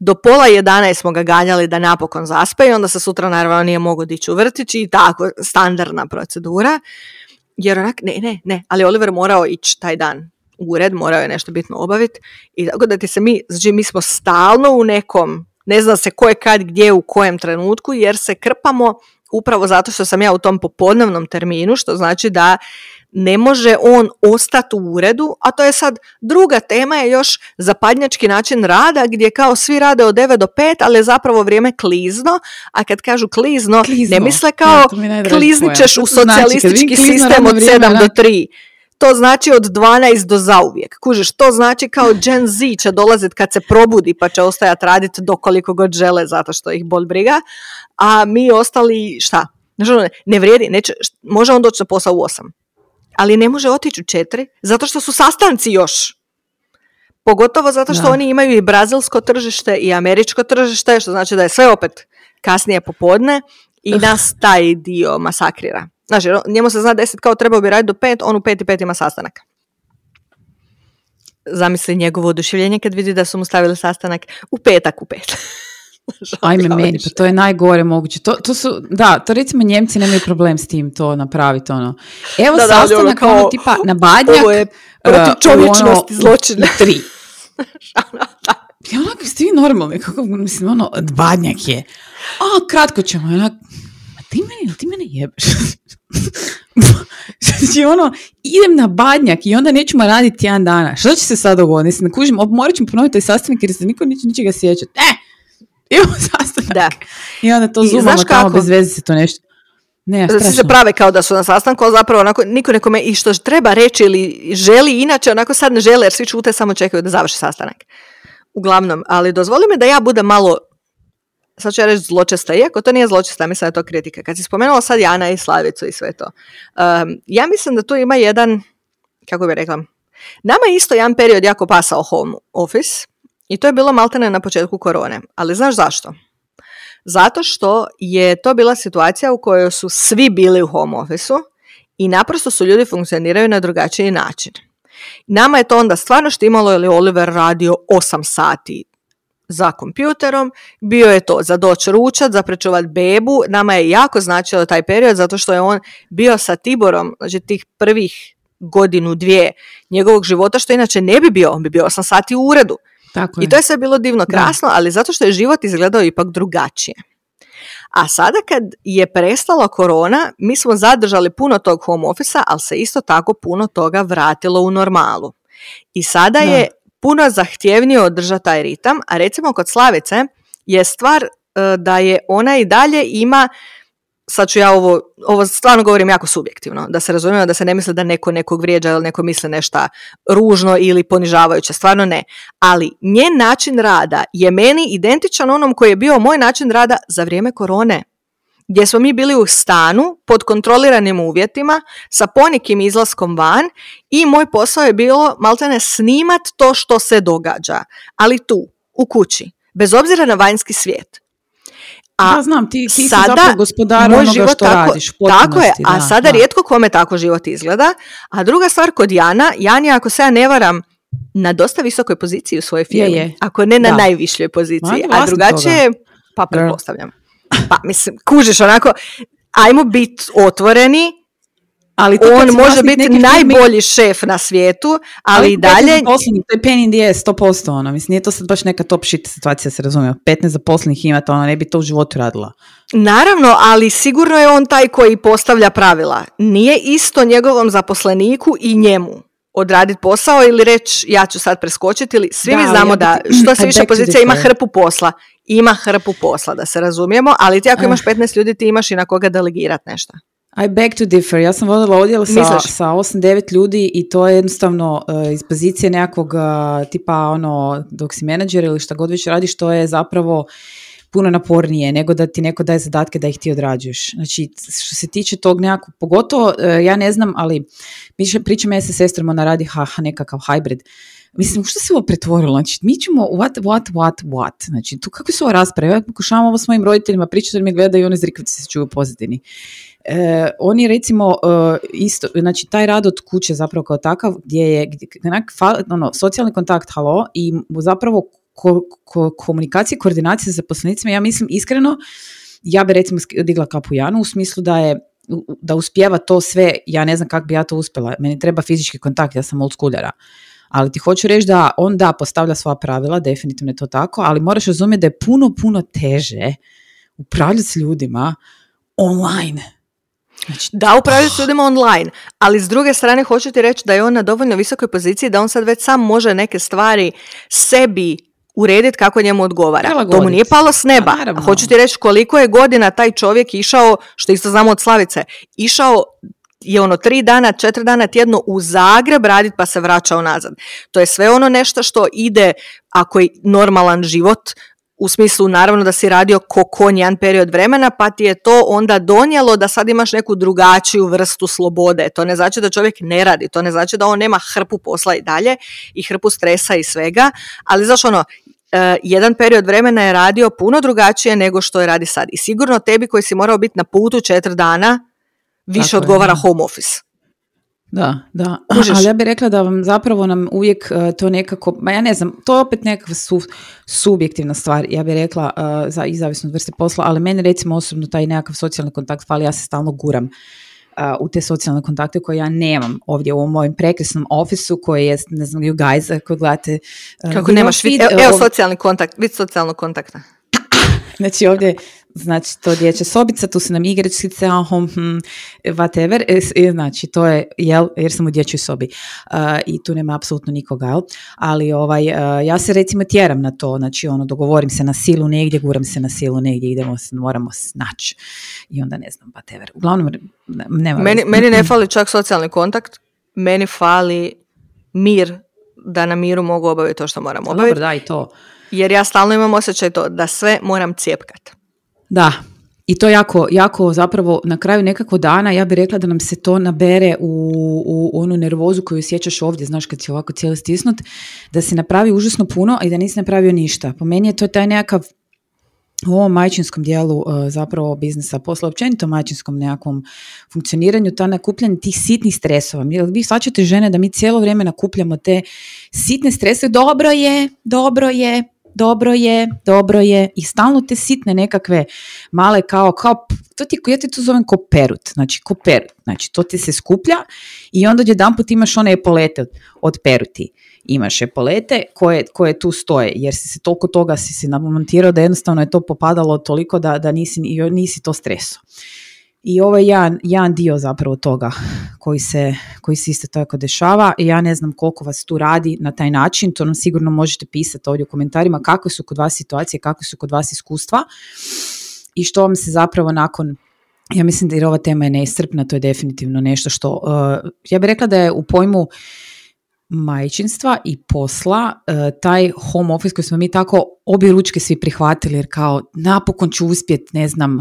Do pola jedanaest smo ga ganjali da napokon zaspe i onda se sutra naravno nije mogao dići u vrtić i tako, standardna procedura. Jer onak, ne, ne, ne, ali Oliver morao ići taj dan ured, morao je nešto bitno obaviti i tako da ti se mi, znači mi smo stalno u nekom, ne zna se ko je kad, gdje, u kojem trenutku, jer se krpamo upravo zato što sam ja u tom popodnevnom terminu, što znači da ne može on ostati u uredu, a to je sad druga tema je još zapadnjački način rada gdje kao svi rade od 9 do 5, ali je zapravo vrijeme klizno, a kad kažu klizno, ne misle kao klizničeš u socijalistički sistem od 7 do 3 to znači od 12 do zauvijek. Kužiš, to znači kao Gen Z će dolaziti kad se probudi pa će ostajati raditi dokoliko god žele zato što ih bol briga, a mi ostali šta? Ne vrijedi, neće, može on doći na posao u 8, ali ne može otići u 4 zato što su sastanci još. Pogotovo zato što oni imaju i brazilsko tržište i američko tržište, što znači da je sve opet kasnije popodne i nas taj dio masakrira. Znači, njemu se zna deset kao trebao bi raditi do pet, on u pet i pet ima sastanak. Zamisli njegovo oduševljenje kad vidi da su mu stavili sastanak u petak u pet. Ajme meni, pa to je najgore moguće. To, to su, da, to recimo Njemci nemaju problem s tim to napraviti, ono. Evo da, ono sastanak, kao, ono, tipa, na badnjak. Ovo je protiv uh, čovječnosti ono, zločine. Tri. ja onako, ste vi normalni, kako, mislim, ono, badnjak je. A, kratko ćemo, onako, ti meni, ti mene jebeš. znači ono, idem na badnjak i onda nećemo raditi jedan dana. Što će se sad dogoditi? Mislim, kužim, morat ćemo ponoviti taj sastanak jer se niko neće ničega sjećati. E, imamo sastanak. Da. I onda to zubamo tamo bez veze se to nešto. Ne, strašno. se prave kao da su na sastanku, ali zapravo onako niko nekome i što treba reći ili želi inače, onako sad ne žele jer svi čute samo čekaju da završi sastanak. Uglavnom, ali dozvoli mi da ja budem malo sad ću ja reći zločesta, iako to nije zločesta, mislim da je to kritika. Kad si spomenula sad Jana i Slavicu i sve to, um, ja mislim da tu ima jedan, kako bi rekla, nama je isto jedan period jako pasao home office i to je bilo maltene na početku korone. Ali znaš zašto? Zato što je to bila situacija u kojoj su svi bili u home office i naprosto su ljudi funkcioniraju na drugačiji način. Nama je to onda stvarno štimalo ili Oliver radio 8 sati za kompjuterom, bio je to za doći ručat, za prečuvat bebu, nama je jako značilo taj period zato što je on bio sa Tiborom, znači tih prvih godinu, dvije njegovog života, što inače ne bi bio, on bi bio 8 sati u uredu. Tako I to je sve bilo divno, krasno, ali zato što je život izgledao ipak drugačije. A sada kad je prestala korona, mi smo zadržali puno tog home office ali se isto tako puno toga vratilo u normalu. I sada je puno zahtjevnije održati taj ritam, a recimo kod Slavice je stvar e, da je ona i dalje ima sad ću ja ovo, ovo stvarno govorim jako subjektivno, da se razumijemo da se ne misli da neko nekog vrijeđa ili neko misli nešto ružno ili ponižavajuće, stvarno ne. Ali njen način rada je meni identičan onom koji je bio moj način rada za vrijeme korone gdje smo mi bili u stanu pod kontroliranim uvjetima sa ponikim izlaskom van i moj posao je bilo maltene snimat to što se događa, ali tu, u kući, bez obzira na vanjski svijet. A ja znam, ti, ti sada, zapravo gospodar moj život što tako, radiš. Tako je, a sada rijetko kome tako život izgleda. A druga stvar kod Jana, Jan je, ako se ja ne varam, na dosta visokoj poziciji u svojoj firmi. Je, je. Ako ne na najvišljoj poziciji. a drugačije, pa pretpostavljam. Pa mislim, kužiš onako, ajmo biti otvoreni, ali on može biti najbolji šef na svijetu, ali, ali i dalje... Zaposlenih, to je pen in the ass, 100%, ono. Mislim, nije to sad baš neka top shit situacija, se razumije. 15 zaposlenih imate, ona ne bi to u životu radila. Naravno, ali sigurno je on taj koji postavlja pravila. Nije isto njegovom zaposleniku i njemu odraditi posao ili reći ja ću sad preskočiti ili svi mi znamo da što se više pozicija ima hrpu posla. Ima hrpu posla, da se razumijemo, ali ti ako imaš 15 ljudi ti imaš i na koga delegirati nešto. I beg to differ. Ja sam vodila odjel sa, sa 8-9 ljudi i to je jednostavno uh, iz pozicije nekakvog uh, tipa ono dok si menadžer ili šta god već radiš, to je zapravo puno napornije nego da ti neko daje zadatke da ih ti odrađuješ. Znači, što se tiče tog nekakvog, pogotovo, uh, ja ne znam, ali pričam ja sa sestrom, ona radi ha, nekakav hybrid. Mislim, što se ovo pretvorilo? Znači, mi ćemo what, what, what, what? Znači, tu kakve su ovo rasprave? Ja pokušavam ovo svojim roditeljima pričati da mi gledaju i oni zrikavci se čuju u pozadini. E, oni recimo e, isto, znači taj rad od kuće zapravo kao takav gdje je onak, ono, socijalni kontakt, halo, i zapravo ko, ko, komunikacija, koordinacija sa zaposlenicima, ja mislim iskreno, ja bi recimo digla kapu Janu u smislu da je da uspjeva to sve, ja ne znam kako bi ja to uspjela, meni treba fizički kontakt, ja sam old schooljera. Ali ti hoću reći da on da postavlja svoja pravila, definitivno je to tako, ali moraš razumjeti da je puno, puno teže upravljati s ljudima online Znači, da, upravljati s ljudima online, ali s druge strane hoću ti reći da je on na dovoljno visokoj poziciji da on sad već sam može neke stvari sebi urediti kako njemu odgovara. To mu nije palo s neba. A hoću ti reći koliko je godina taj čovjek išao, što isto znamo od Slavice, išao je ono tri dana, četiri dana tjedno u Zagreb raditi pa se vraćao nazad. To je sve ono nešto što ide, ako je normalan život, u smislu naravno da si radio ko konj jedan period vremena, pa ti je to onda donijelo da sad imaš neku drugačiju vrstu slobode. To ne znači da čovjek ne radi, to ne znači da on nema hrpu posla i dalje i hrpu stresa i svega, ali znaš ono, Uh, jedan period vremena je radio puno drugačije nego što je radi sad. I sigurno tebi koji si morao biti na putu četiri dana, više odgovara home office. Da, da. Ali ja bih rekla da vam zapravo nam uvijek uh, to nekako, ma ja ne znam, to je opet nekakva su, subjektivna stvar, ja bih rekla, uh, za i zavisno od vrste posla, ali meni recimo osobno taj nekakav socijalni kontakt fali, ja se stalno guram uh, u te socijalne kontakte koje ja nemam ovdje u ovom mojem prekrasnom ofisu koji je, ne znam, you guys, koji gledate... Kako nemaš vid, evo, evo socijalni kontakt, vid socijalnog kontakta. Znači ovdje znači to dječja sobica, tu su nam igračkice, ahom, hm, whatever, e, e, znači to je, jel, jer sam u dječjoj sobi uh, i tu nema apsolutno nikoga, jel? ali ovaj, uh, ja se recimo tjeram na to, znači ono, dogovorim se na silu negdje, guram se na silu negdje, idemo, moramo snaći i onda ne znam, whatever. Uglavnom, nema. Meni, meni ne fali čak socijalni kontakt, meni fali mir da na miru mogu obaviti to što moram obaviti. Dobro, da, i to. Jer ja stalno imam osjećaj to da sve moram cijepkat. Da, i to jako, jako zapravo na kraju nekako dana ja bih rekla da nam se to nabere u, u onu nervozu koju osjećaš ovdje, znaš kad si ovako cijeli stisnut, da se napravi užasno puno i da nisi napravio ništa. Po meni je to taj nekakav u ovom majčinskom dijelu uh, zapravo biznisa posla, općenito majčinskom nekakvom funkcioniranju, ta nakupljanje tih sitnih stresova. Vi svačate žene da mi cijelo vrijeme nakupljamo te sitne strese, dobro je, dobro je, dobro je, dobro je i stalno te sitne nekakve male kao, kao to ti, ja ti to zovem koperut, znači koperut, znači to ti se skuplja i onda jedan put imaš one epolete od, peruti. Imaš epolete koje, koje tu stoje, jer si se toliko toga si se namontirao da jednostavno je to popadalo toliko da, da nisi, nisi to streso. I ovo je jedan, jedan dio zapravo toga koji se, koji se isto tako dešava. I ja ne znam koliko vas tu radi na taj način, to nam sigurno možete pisati ovdje u komentarima kakve su kod vas situacije, kakve su kod vas iskustva i što vam se zapravo nakon ja mislim da jer ova tema je neiscrpna, to je definitivno nešto što, uh, ja bih rekla da je u pojmu majčinstva i posla uh, taj home office koji smo mi tako obje ručke svi prihvatili jer kao napokon ću uspjeti, ne znam,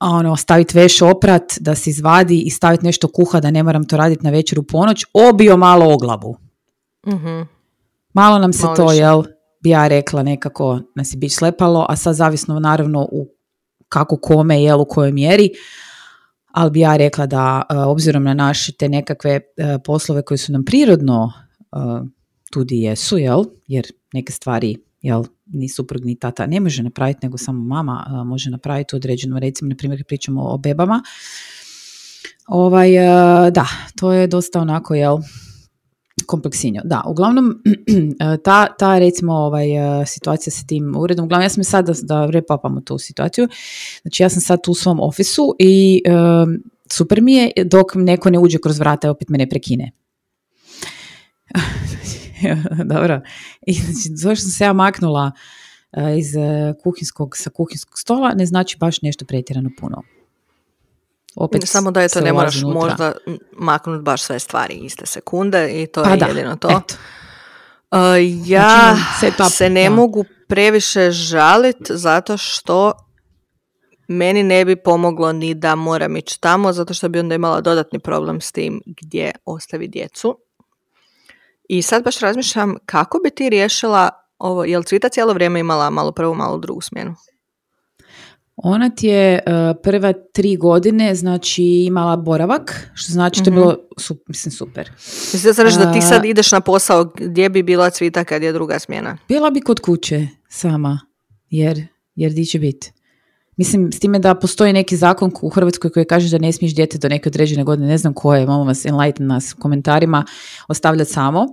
ono, staviti veš oprat, da se izvadi i staviti nešto kuha, da ne moram to raditi na večer u ponoć, obio malo oglavu. mm Malo nam se to, jel, bi ja rekla nekako nas je biti slepalo, a sad zavisno naravno u kako kome, jel, u kojoj mjeri, ali bi ja rekla da e, obzirom na naše te nekakve e, poslove koji su nam prirodno uh, tudi jesu, jel, jer neke stvari jel, ni suprug ni tata ne može napraviti, nego samo mama može napraviti određeno, recimo, na primjer, pričamo o bebama, Ovaj, da, to je dosta onako, jel, kompleksinjo. Da, uglavnom, ta, ta recimo ovaj, situacija sa tim uredom, uglavnom ja sam sad da, da repapamo tu situaciju, znači ja sam sad tu u svom ofisu i super mi je dok neko ne uđe kroz vrata i opet me ne prekine. Dobro. I znači, zašto sam se ja maknula iz kuhinskog, sa kuhinskog stola, ne znači baš nešto pretjerano puno. Opet Samo da je to ne moraš možda maknuti baš sve stvari iste sekunde i to pa je jedino to. Eto. Uh, ja znači, se ne mogu previše žaliti zato što meni ne bi pomoglo ni da moram ići tamo zato što bi onda imala dodatni problem s tim gdje ostavi djecu. I sad baš razmišljam kako bi ti riješila ovo, jel Cvita cijelo vrijeme imala malo prvu, malo drugu smjenu? Ona ti je e, prva tri godine znači imala boravak, što znači to je mhm. bilo mislim, super. Mislim da da ti sad ideš na posao, gdje bi bila cvita kad je druga smjena? Bila bi kod kuće sama, jer, jer di će biti. Mislim, s time da postoji neki zakon u Hrvatskoj koji kaže da ne smiješ dijete do neke određene godine, ne znam koje, malo vas enlighten nas u komentarima, ostavljati samo.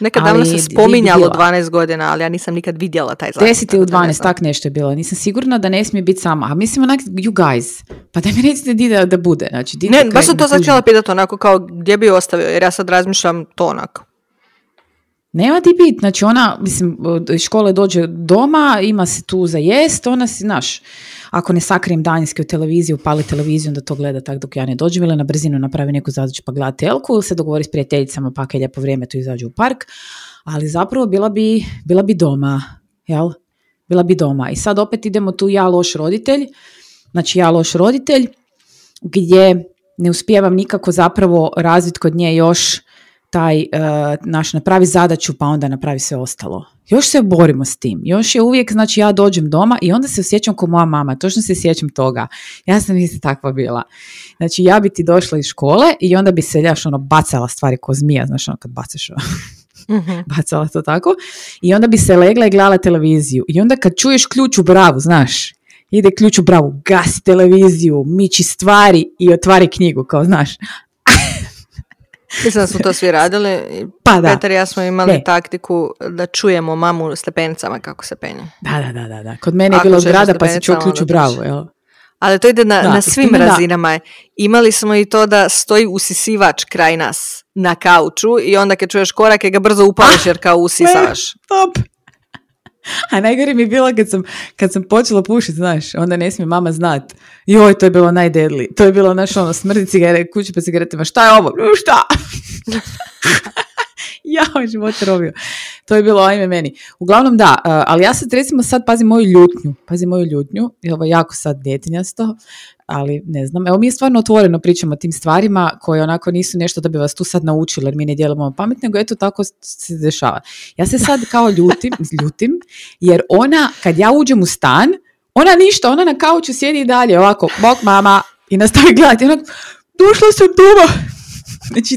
Nekad davno se spominjalo 12 godina, ali ja nisam nikad vidjela taj zakon. 10 ili 12, tak nešto je bilo. Nisam sigurna da ne smije biti sama. A mislim onak, you guys, pa da mi recite di da, da bude. Znači, di ne, baš sam to htjela pitati onako kao gdje bi ostavio, jer ja sad razmišljam to onako. Nema ti bit, znači ona, mislim, iz škole dođe doma, ima se tu za jest, ona si, znaš, ako ne sakrijem danjski u televiziju, pali televiziju, onda to gleda tako dok ja ne dođem ili na brzinu napravi neku zadaću pa gleda telku ili se dogovori s prijateljicama pa je lijepo vrijeme tu izađu u park, ali zapravo bila bi, bila bi doma, jel? Bila bi doma. I sad opet idemo tu ja loš roditelj, znači ja loš roditelj, gdje ne uspijevam nikako zapravo razviti kod nje još taj uh, naš napravi zadaću pa onda napravi sve ostalo. Još se borimo s tim. Još je uvijek, znači ja dođem doma i onda se osjećam kao moja mama. Točno se sjećam toga. Ja sam isto takva bila. Znači ja bi ti došla iz škole i onda bi se ljaš ono bacala stvari ko zmija, znaš ono kad bacaš mm bacala to tako. I onda bi se legla i gledala televiziju. I onda kad čuješ ključ u bravu, znaš, ide ključ u bravu, gasi televiziju, miči stvari i otvari knjigu, kao znaš. Mislim da smo to svi radili. Pa da. Petar i ja smo imali taktiku da čujemo mamu stepenicama kako se penje. Da, da, da, da. Kod mene je bilo zgrada pa se čuo ključ u bravu, jel? Ali to ide na, na svim razinama. Imali smo i to da stoji usisivač kraj nas na kauču i onda kad čuješ korake ga brzo upališ jer kao usisavaš. Top. A najgore mi je bilo kad sam, kad sam počela pušiti, znaš, onda ne smije mama znat. Joj, to je bilo najdedli. To je bilo, naš ono, smrdi cigare, kuće pa cigaretama. Šta je ovo? Šta? ja život robio. To je bilo ajme meni. Uglavnom da, uh, ali ja sad recimo sad pazim moju ljutnju. Pazim moju ljutnju. I ovo jako sad djetinjasto ali ne znam. Evo mi je stvarno otvoreno pričamo o tim stvarima koje onako nisu nešto da bi vas tu sad naučili jer mi ne dijelimo pamet, nego eto tako se dešava. Ja se sad kao ljutim, ljutim jer ona, kad ja uđem u stan, ona ništa, ona na kauču sjedi i dalje ovako, bok mama i nastavi gledati. Onak, došla sam doma. Znači,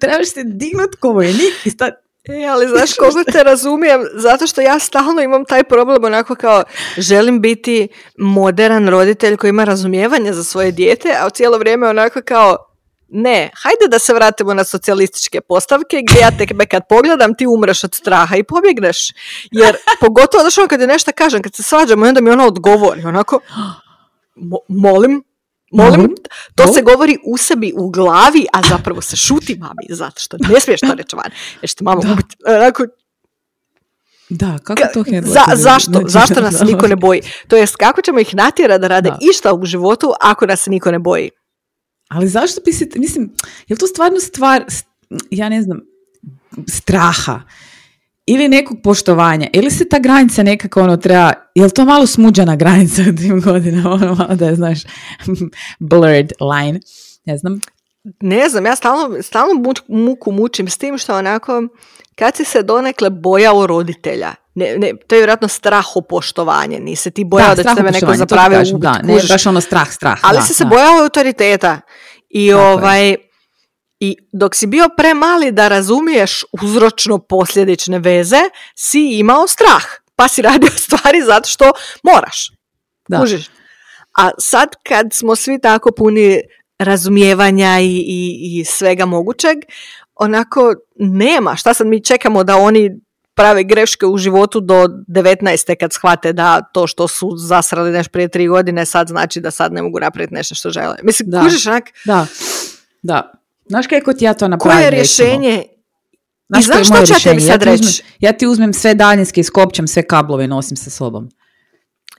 trebaš se dignut ko vojnik i stati E, ali znaš koliko te razumijem, zato što ja stalno imam taj problem onako kao želim biti moderan roditelj koji ima razumijevanje za svoje dijete, a u cijelo vrijeme onako kao ne, hajde da se vratimo na socijalističke postavke gdje ja tebe kad pogledam ti umreš od straha i pobjegneš. Jer pogotovo da ono kad je nešto kažem, kad se svađamo i onda mi ona odgovori onako molim, Molim, to se govori u sebi, u glavi, a zapravo se šuti mami, zato što ne smiješ to reći van. Jer što mama da. Da, kako to Za, zašto? zašto nas niko ne boji? To jest, kako ćemo ih natjerati da rade da. išta u životu ako nas niko ne boji? Ali zašto bi se, mislim, je li to stvarno stvar, ja ne znam, straha? Ili nekog poštovanja, ili se ta granica nekako ono treba, je li to malo smuđana granica u tim godinama, ono malo da je, znaš, blurred line, ne znam. Ne znam, ja stalno, stalno muku mučim s tim što onako, kad si se donekle bojao roditelja, ne, ne, to je vjerojatno poštovanje, nisi ti bojao da, da će tebe neko zapravio Da, ne, baš ono strah, strah. Ali si se bojao autoriteta i ovaj, i dok si bio premali da razumiješ uzročno posljedične veze, si imao strah. Pa si radio stvari zato što moraš. Da. A sad kad smo svi tako puni razumijevanja i, i, i svega mogućeg, onako nema. Šta sad mi čekamo da oni prave greške u životu do 19. kad shvate da to što su zasrali nešto prije tri godine sad znači da sad ne mogu napraviti nešto što žele. Mislim, da. kužiš onak... Da, da. Znaš kako ti ja to napravim? Koje je rješenje? Znaš I znaš što ću ja tebi sad reći? Ja ti uzmem sve daljinske, iskopćam sve kablove i nosim sa sobom.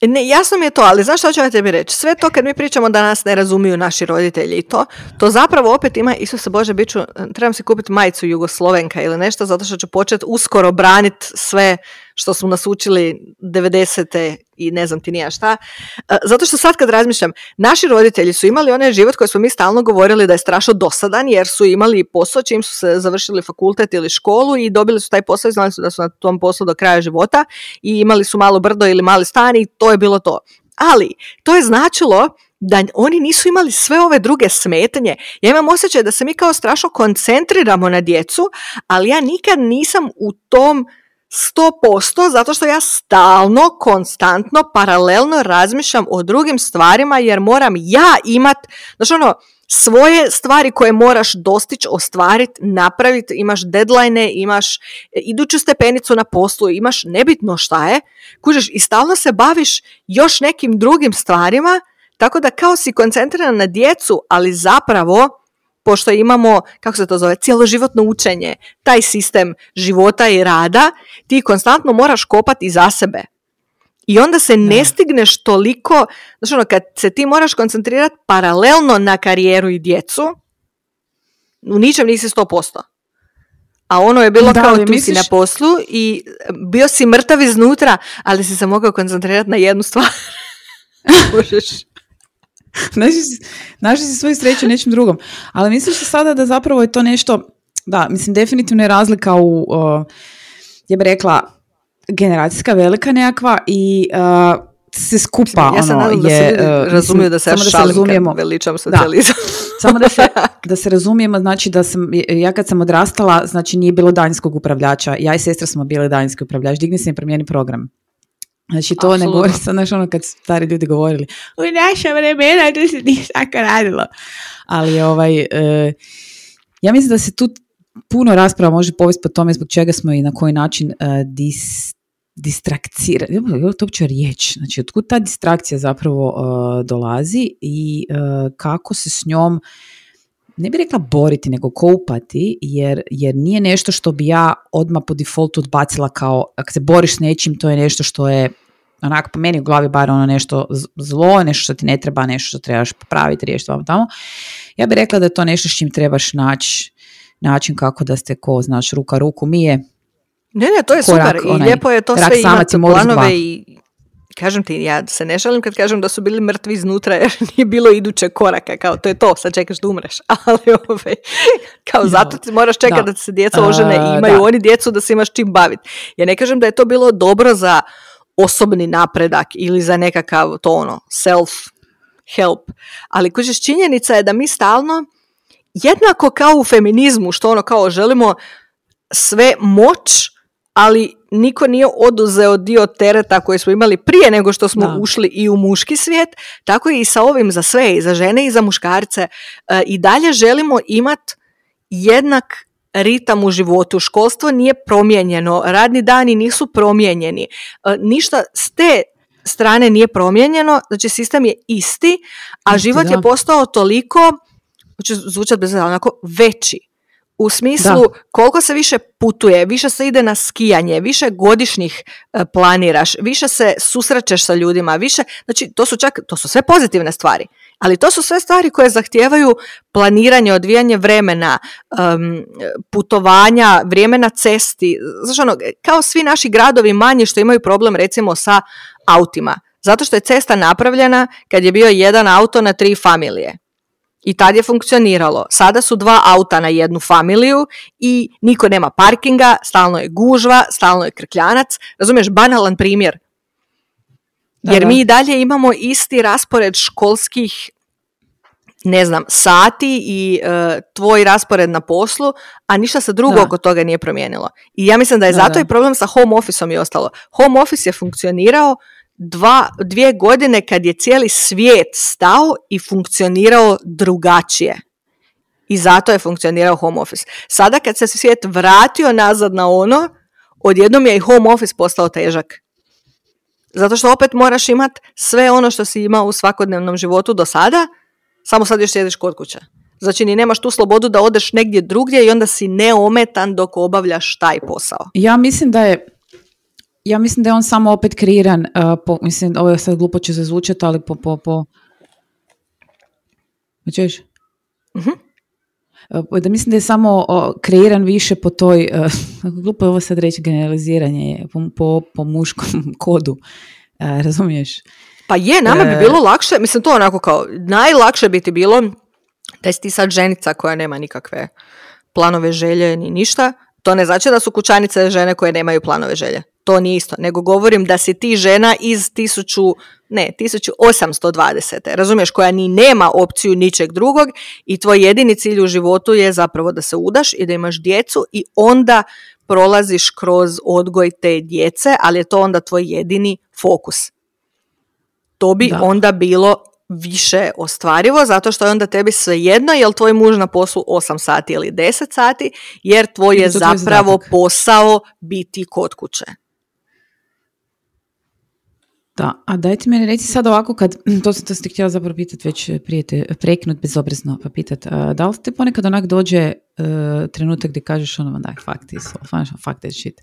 Ne, jasno mi je to, ali znaš što ću ja tebi reći? Sve to kad mi pričamo da nas ne razumiju naši roditelji i to, to zapravo opet ima, Isuse Bože, bit ću, trebam si kupiti majicu Jugoslovenka ili nešto, zato što ću početi uskoro braniti sve što su nas učili 90. i ne znam ti nija šta. E, zato što sad kad razmišljam, naši roditelji su imali onaj život koji smo mi stalno govorili da je strašno dosadan jer su imali posao čim su se završili fakultet ili školu i dobili su taj posao i znali su da su na tom poslu do kraja života i imali su malo brdo ili mali stan i to je bilo to. Ali to je značilo da oni nisu imali sve ove druge smetnje. Ja imam osjećaj da se mi kao strašno koncentriramo na djecu, ali ja nikad nisam u tom 100% zato što ja stalno, konstantno, paralelno razmišljam o drugim stvarima jer moram ja imat, znači ono, svoje stvari koje moraš dostići, ostvariti, napraviti, imaš deadline, imaš iduću stepenicu na poslu, imaš nebitno šta je, kužeš i stalno se baviš još nekim drugim stvarima, tako da kao si koncentriran na djecu, ali zapravo pošto imamo, kako se to zove, cjeloživotno učenje, taj sistem života i rada, ti konstantno moraš kopati za sebe. I onda se ne stigneš toliko, znači ono, kad se ti moraš koncentrirati paralelno na karijeru i djecu, u ničem nisi 100%. A ono je bilo kao tu si na poslu i bio si mrtav iznutra, ali si se mogao koncentrirati na jednu stvar. Možeš Našli si svoju sreću nečim drugom. Ali misliš sada da zapravo je to nešto, da, mislim definitivno je razlika u, uh, ja bih rekla, generacijska velika nekakva i uh, se skupa ja sam ono, je, da se uh, razumiju da se ja šalim kad veličam socijalizam. samo da se, da se razumijemo, znači da sam, ja kad sam odrastala, znači nije bilo daljinskog upravljača, ja i sestra smo bili daljinski upravljač, digni se i promijeni program. Znači to Absolutno. ne govori sad, znaš ono kad stari ljudi govorili u naša vremena to se nije tako radilo. Ali ovaj, e, ja mislim da se tu puno rasprava može povesti po tome zbog čega smo i na koji način uh, dis, distrakcirani. Je to uopće riječ? Znači, otkud ta distrakcija zapravo uh, dolazi i kako se s njom ne bih rekla boriti, nego koupati, jer, jer nije nešto što bi ja odmah po defaultu odbacila kao, ako se boriš s nečim, to je nešto što je, onako po meni u glavi bar ono nešto zlo, nešto što ti ne treba, nešto što trebaš popraviti, riješiti vam tamo. Ja bih rekla da je to nešto s čim trebaš naći način kako da ste ko, znaš, ruka ruku mije. Ne, ne, to je korak, super i lijepo je to sve imati planove i kažem ti, ja se ne šalim kad kažem da su bili mrtvi iznutra jer nije bilo idućeg koraka, kao to je to, sad čekaš da umreš, ali ovaj, kao zato ti moraš čekati da. da se djeca ožene i imaju oni djecu da se imaš čim baviti. Ja ne kažem da je to bilo dobro za osobni napredak ili za nekakav to ono, self help, ali kužiš činjenica je da mi stalno jednako kao u feminizmu, što ono kao želimo sve moć, ali niko nije oduzeo dio tereta koji smo imali prije nego što smo ušli i u muški svijet, tako i sa ovim za sve, i za žene i za muškarce. E, I dalje želimo imati jednak ritam u životu. Školstvo nije promijenjeno, radni dani nisu promijenjeni. E, ništa s te strane nije promijenjeno, znači sistem je isti, a život je postao toliko, će zvučati bez onako veći u smislu koliko se više putuje, više se ide na skijanje, više godišnjih e, planiraš, više se susrećeš sa ljudima, više, znači to su čak, to su sve pozitivne stvari, ali to su sve stvari koje zahtijevaju planiranje, odvijanje vremena, putovanja, vrijeme na cesti, znači ono, kao svi naši gradovi manji što imaju problem recimo sa autima, zato što je cesta napravljena kad je bio jedan auto na tri familije i tad je funkcioniralo. Sada su dva auta na jednu familiju i niko nema parkinga, stalno je gužva, stalno je krkljanac. Razumiješ, banalan primjer. Jer mi i dalje imamo isti raspored školskih ne znam, sati i e, tvoj raspored na poslu, a ništa se drugo oko toga nije promijenilo. I ja mislim da je zato i problem sa home officeom i ostalo. Home office je funkcionirao dva, dvije godine kad je cijeli svijet stao i funkcionirao drugačije. I zato je funkcionirao home office. Sada kad se svijet vratio nazad na ono, odjednom je i home office postao težak. Zato što opet moraš imat sve ono što si imao u svakodnevnom životu do sada, samo sad još sjediš kod kuće. Znači ni nemaš tu slobodu da odeš negdje drugdje i onda si neometan dok obavljaš taj posao. Ja mislim da je ja mislim da je on samo opet kreiran, uh, po, mislim, ovo je sad glupo će zazvučati, ali po... po, po... Čuješ? Mhm. Uh, da mislim da je samo kreiran više po toj, uh, glupo je ovo sad reći generaliziranje, po, po, po muškom kodu, uh, razumiješ? Pa je, nama bi bilo lakše, mislim to onako kao, najlakše bi ti bilo da si ti sad ženica koja nema nikakve planove želje ni ništa, to ne znači da su kućanice žene koje nemaju planove želje. To nije isto, nego govorim da si ti žena iz tisuću, ne, 1820. Razumiješ, koja ni nema opciju ničeg drugog i tvoj jedini cilj u životu je zapravo da se udaš i da imaš djecu i onda prolaziš kroz odgoj te djece, ali je to onda tvoj jedini fokus. To bi onda bilo više ostvarivo, zato što je onda tebi svejedno jel tvoj muž na poslu 8 sati ili 10 sati, jer tvoj je zapravo posao biti kod kuće. Da, a dajte meni reci sad ovako kad, to sam to ste htjela zapravo pitati već prije te, preknut bezobrazno pa pitat, da li ste ponekad onak dođe uh, trenutak gdje kažeš ono, daj, fuck this, fuck that shit,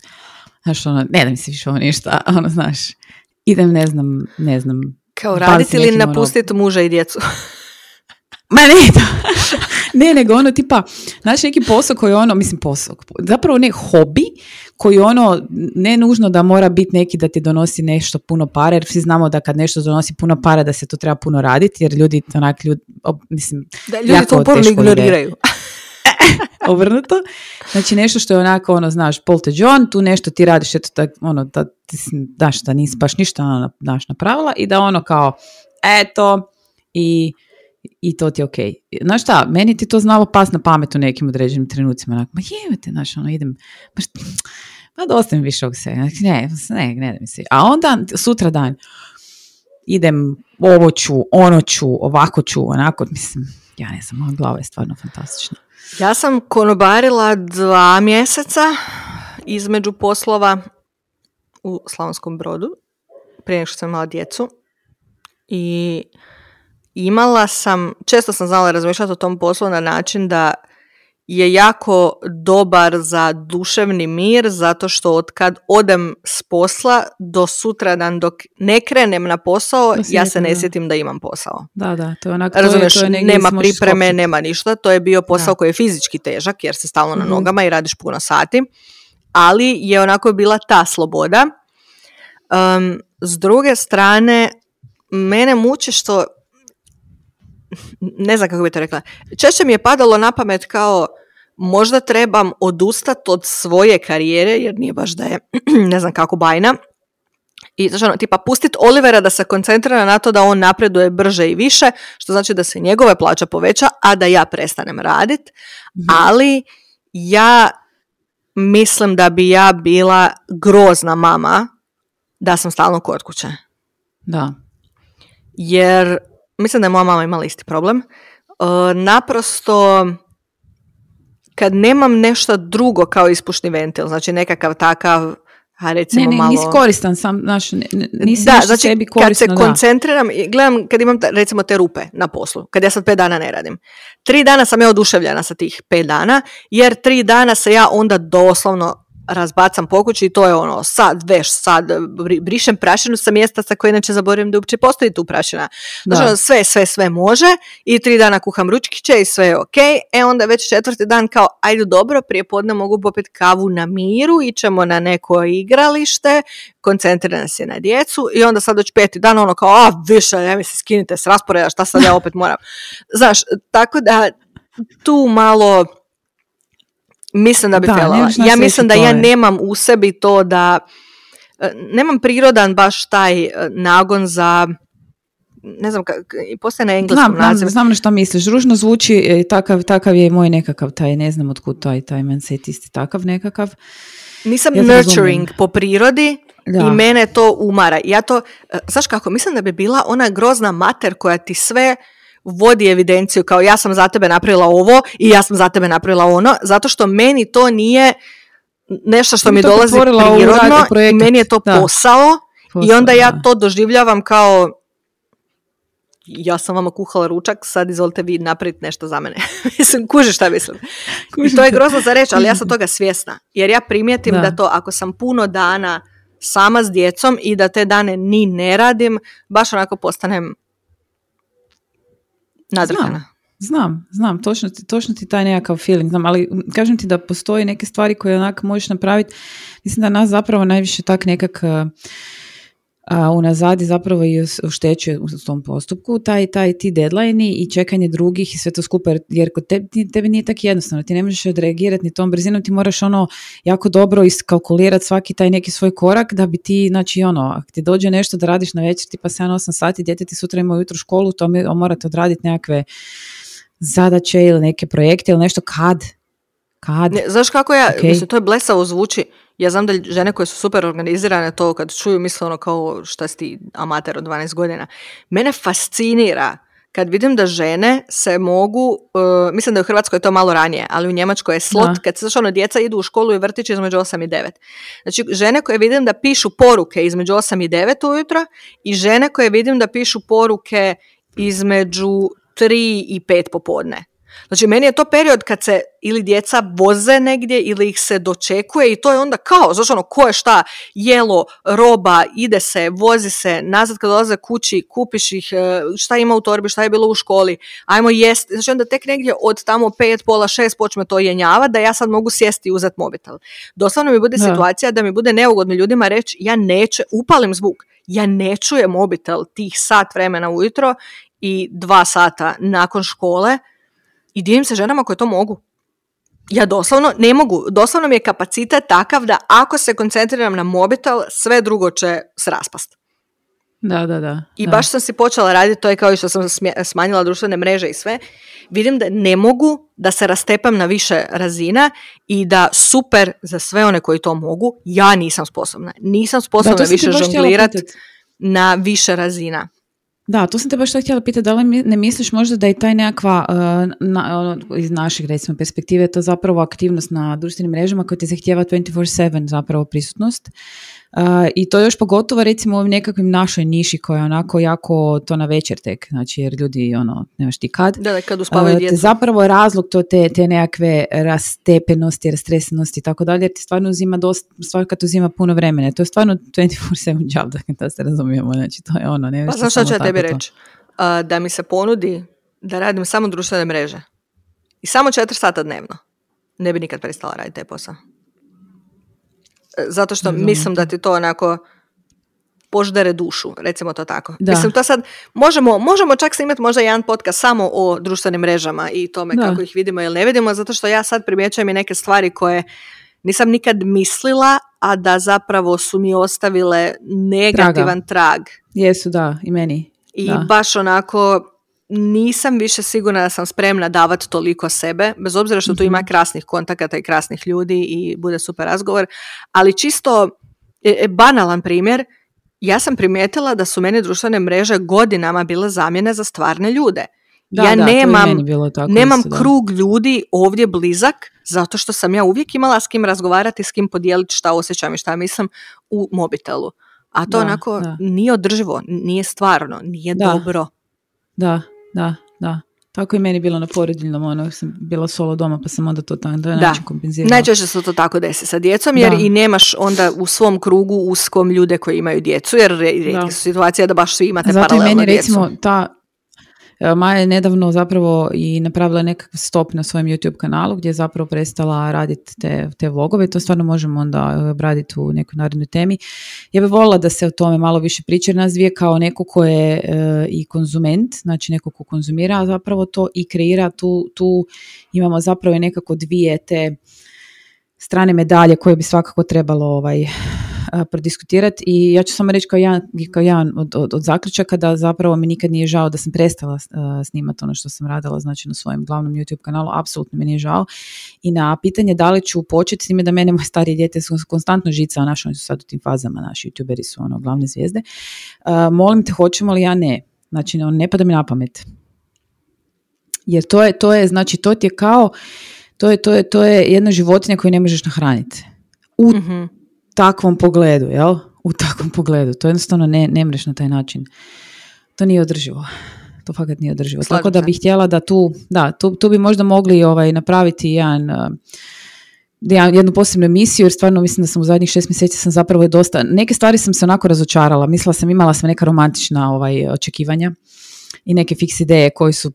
znaš ono, ne da mi se više ovo ništa, ono, znaš, idem, ne znam, ne znam, kao raditi ili ono- napustiti muža i djecu? Ma ne, to. ne, nego ono tipa, znači neki posao koji ono, mislim posao, zapravo ne hobi, koji ono, ne nužno da mora biti neki da ti donosi nešto puno para, jer svi znamo da kad nešto donosi puno para da se to treba puno raditi, jer ljudi, onak, ljudi, mislim, da, ljudi to uporno ignoriraju. obrnuto. Znači nešto što je onako, ono, znaš, Polte John, tu nešto ti radiš, eto, tak, ono, da ti daš da nisi baš ništa ono, daš napravila i da ono kao, eto, i, i to ti je. Okay. Znaš šta, meni ti to znalo pas na pamet u nekim određenim trenucima, onako, ma jevete, znaš, ono, idem, ma dosta mi više ovog se, ne, ne, ne da mi se. A onda, sutra dan, idem, ovo ću, ono ću, ovako ću, onako, mislim, ja ne znam, moja glava je stvarno fantastična. Ja sam konobarila dva mjeseca između poslova u Slavonskom brodu, prije nego što sam imala djecu. I imala sam, često sam znala razmišljati o tom poslu na način da je jako dobar za duševni mir zato što od kad odem s posla do sutradan dok ne krenem na posao ja se ne sjetim da imam posao. Da, da, to je onak, Razumiješ, to je, nema pripreme, nema ništa, to je bio posao koji je fizički težak jer si stalno na mhm. nogama i radiš puno sati, ali je onako bila ta sloboda. Um, s druge strane, mene muči što ne znam kako bi to rekla, češće mi je padalo na pamet kao možda trebam odustati od svoje karijere, jer nije baš da je ne znam kako bajna, i znači, ono, tipa pustiti Olivera da se koncentrira na to da on napreduje brže i više, što znači da se njegove plaća poveća, a da ja prestanem radit. Mhm. Ali ja mislim da bi ja bila grozna mama da sam stalno kod kuće. Da. Jer mislim da je moja mama imala isti problem. E, naprosto kad nemam nešto drugo kao ispušni ventil, znači nekakav takav a recimo ne, ne, malo... nisi koristan sam, znaš, nisi da, znači, sebi korisno, kad se koncentriram, gledam kad imam recimo te rupe na poslu, kad ja sad pet dana ne radim. Tri dana sam ja oduševljena sa tih pet dana, jer tri dana se ja onda doslovno razbacam po kući i to je ono sad veš, sad brišem prašinu sa mjesta sa koje inače zaboravim da uopće postoji tu prašina. Znači ono, sve, sve, sve može i tri dana kuham ručkiće i sve je ok. E onda već četvrti dan kao ajde dobro, prije podne mogu popiti kavu na miru, ićemo na neko igralište, koncentriram se na djecu i onda sad već peti dan ono kao a više, ne mi se skinite s rasporeda, šta sad ja opet moram. Znaš, tako da tu malo Mislim da bi da, Ja mislim da ja nemam u sebi to da, e, nemam prirodan baš taj e, nagon za ne znam, postoje na engleskom znam, Znam, znam na što misliš. Ružno zvuči, e, takav, takav je moj nekakav taj, ne znam otkud taj, taj mindset isti takav nekakav. Nisam ja nurturing po prirodi I mene to umara. Ja to, znaš kako, mislim da bi bila ona grozna mater koja ti sve vodi evidenciju kao ja sam za tebe napravila ovo i ja sam za tebe napravila ono, zato što meni to nije nešto što mi dolazi prirodno, meni je to posao, i onda ja to doživljavam kao ja sam vama kuhala ručak, sad izvolite vi napraviti nešto za mene. mislim, kuži šta mislim. I to je grozno za reći, ali ja sam toga svjesna. Jer ja primijetim da. da to ako sam puno dana sama s djecom i da te dane ni ne radim, baš onako postanem nadrkana. Znam, znam, točno ti, točno ti taj nekakav feeling, znam, ali kažem ti da postoji neke stvari koje onako možeš napraviti. Mislim da nas zapravo najviše tak nekak a, unazadi zapravo i oštećuje u tom postupku taj, taj ti deadline i čekanje drugih i sve to skupa jer kod tebi, tebi nije tako jednostavno, ti ne možeš odreagirati ni tom brzinom, ti moraš ono jako dobro iskalkulirati svaki taj neki svoj korak da bi ti, znači ono, ako ti dođe nešto da radiš na večer tipa 7-8 sati, djete ti sutra ima ujutro školu, to morate odraditi nekakve zadaće ili neke projekte ili nešto kad, kad? Ne, znaš kako ja, okay. mislim, to je blesavo zvuči. Ja znam da žene koje su super organizirane to kad čuju misle ono kao šta si ti amater od 12 godina. Mene fascinira kad vidim da žene se mogu, uh, mislim da je u Hrvatskoj to malo ranije, ali u Njemačkoj je slot, kad se ono djeca idu u školu i vrtić između 8 i 9. Znači žene koje vidim da pišu poruke između 8 i 9 ujutro i žene koje vidim da pišu poruke između 3 i 5 popodne. Znači, meni je to period kad se ili djeca voze negdje ili ih se dočekuje i to je onda kao, znači ono, ko je šta, jelo, roba, ide se, vozi se, nazad kad dolaze kući, kupiš ih, e, šta ima u torbi, šta je bilo u školi, ajmo jest, znači onda tek negdje od tamo pet, pola, šest počne to jenjava da ja sad mogu sjesti i uzeti mobitel. Doslovno mi bude situacija da mi bude neugodno ljudima reći, ja neću, upalim zvuk, ja ne čujem mobitel tih sat vremena ujutro i dva sata nakon škole, i divim se ženama koje to mogu. Ja doslovno ne mogu, doslovno mi je kapacitet takav da ako se koncentriram na mobitel, sve drugo će se raspast. Da, da, da. I baš sam si počela raditi, to je kao i što sam smanjila društvene mreže i sve, vidim da ne mogu da se rastepam na više razina i da super za sve one koji to mogu, ja nisam sposobna. Nisam sposobna više žonglirati na više razina. Da, to sam te baš htjela pitati, da li ne misliš možda da je taj nekakva, uh, na, ono, iz naših recimo perspektive, to zapravo aktivnost na društvenim mrežama koja ti zahtjeva 24-7 zapravo prisutnost i to još pogotovo recimo u nekakvim našoj niši koja je onako jako to na večer tek, znači jer ljudi ono, nemaš ti kad. Da, da kad uspavaju djecu. Zapravo je razlog to te, te nekakve rastepenosti, rastresenosti i tako dalje, jer ti stvarno uzima dosta, stvarno kad uzima puno vremena. To je stvarno 24-7 job, dakle, da se razumijemo, znači to je ono, ne Pa znaš što ću ja tebi reći? da mi se ponudi da radim samo društvene mreže i samo 4 sata dnevno. Ne bi nikad prestala raditi taj posao zato što mislim da ti to onako poždere dušu, recimo to tako. Da. Mislim, to sad, možemo, možemo čak snimati možda jedan podcast samo o društvenim mrežama i tome kako ih vidimo ili ne vidimo, zato što ja sad primjećujem i neke stvari koje nisam nikad mislila, a da zapravo su mi ostavile negativan trag. Jesu, da, i meni. I baš onako, nisam više sigurna da sam spremna davati toliko sebe, bez obzira što tu ima mhm. krasnih kontakata i krasnih ljudi i bude super razgovor, ali čisto e, e, banalan primjer, ja sam primijetila da su meni društvene mreže godinama bile zamjene za stvarne ljude. Da, ja da, nemam, bilo tako nemam krug ljudi ovdje blizak, zato što sam ja uvijek imala s kim razgovarati, s kim podijeliti šta osjećam i šta mislim u mobitelu. A to onako nije održivo, nije stvarno, nije dobro. Da, da, da. Tako i meni bilo na porodiljnom, ono, sam bila solo doma, pa sam onda to tako da način kompenzirala. Najčešće se to tako desi sa djecom, jer i nemaš onda u svom krugu uskom ljude koji imaju djecu, jer rijetke su situacija da baš svi imate Zato paralelno meni, recimo, ta Maja je nedavno zapravo i napravila nekakav stop na svojem YouTube kanalu gdje je zapravo prestala raditi te, te vlogove. To stvarno možemo onda obraditi u nekoj narednoj temi. Ja bih volila da se o tome malo više priča jer nas dvije kao neko ko je e, i konzument, znači neko ko konzumira zapravo to i kreira tu, tu imamo zapravo i nekako dvije te strane medalje koje bi svakako trebalo ovaj, prodiskutirati i ja ću samo reći kao jedan, kao jedan od, od, od, zaključaka da zapravo mi nikad nije žao da sam prestala snimati ono što sam radila znači na svojem glavnom YouTube kanalu, apsolutno mi nije žao i na pitanje da li ću početi s time da mene moje starije su konstantno žica, oni su sad u tim fazama, naši youtuberi su ono glavne zvijezde, molim te hoćemo li ja ne, znači ne pada mi na pamet. Jer to je, to je, znači to ti je kao, to je, to je, to je jedna životinja koju ne možeš nahraniti. U mhm. Takvom pogledu, jel? U takvom pogledu. To jednostavno ne, ne mreš na taj način. To nije održivo. To fakat nije održivo. Tako da bih htjela da tu, da, tu, tu bi možda mogli ovaj, napraviti jedan, uh, jednu posebnu emisiju, jer stvarno mislim da sam u zadnjih šest mjeseci sam zapravo dosta, neke stvari sam se onako razočarala. Mislila sam, imala sam neka romantična ovaj, očekivanja i neke fiks ideje koje su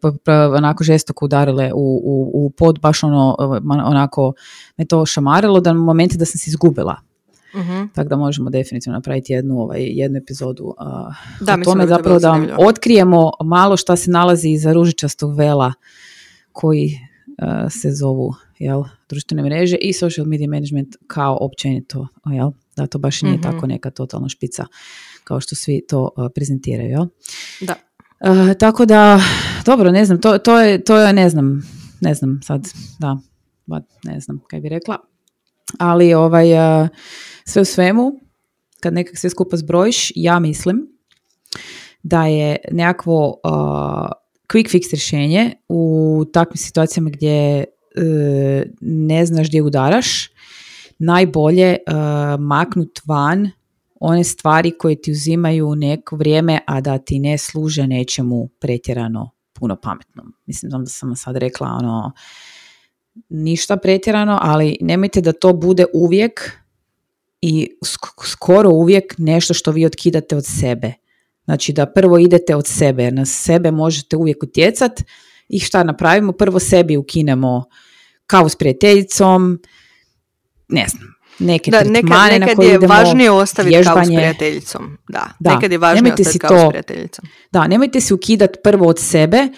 onako žestoko udarile u, u, u pod, baš ono, onako me to šamarilo da momenti da sam se izgubila. Uh Tako da možemo definitivno napraviti jednu, ovaj, jednu epizodu uh, da, o tome zapravo da vam otkrijemo malo šta se nalazi iza ružičastog vela koji se zovu jel, društvene mreže i social media management kao općenito, jel, da to baš nije uh tako neka totalna špica kao što svi to prezentiraju. Jel? Da. Uh, tako da, dobro, ne znam, to, to, je, to je, ne znam, ne znam sad, da, ne znam kaj bi rekla, ali ovaj, uh, sve u svemu, kad nekak sve skupa zbrojiš, ja mislim da je nekakvo uh, quick fix rješenje u takvim situacijama gdje ne znaš gdje udaraš, najbolje maknut van one stvari koje ti uzimaju neko vrijeme, a da ti ne služe nečemu pretjerano puno pametnom. Mislim da sam sad rekla ono, ništa pretjerano, ali nemojte da to bude uvijek i skoro uvijek nešto što vi otkidate od sebe. Znači da prvo idete od sebe, jer na sebe možete uvijek utjecat i šta napravimo? Prvo sebi ukinemo kavu s prijateljicom, ne znam, neke da, nekad, nekad na je idemo, važnije ostaviti vježbanje. kao s prijateljicom. Da, da. nekad je važnije ostaviti kao to, s prijateljicom. Da, nemojte se ukidati prvo od sebe,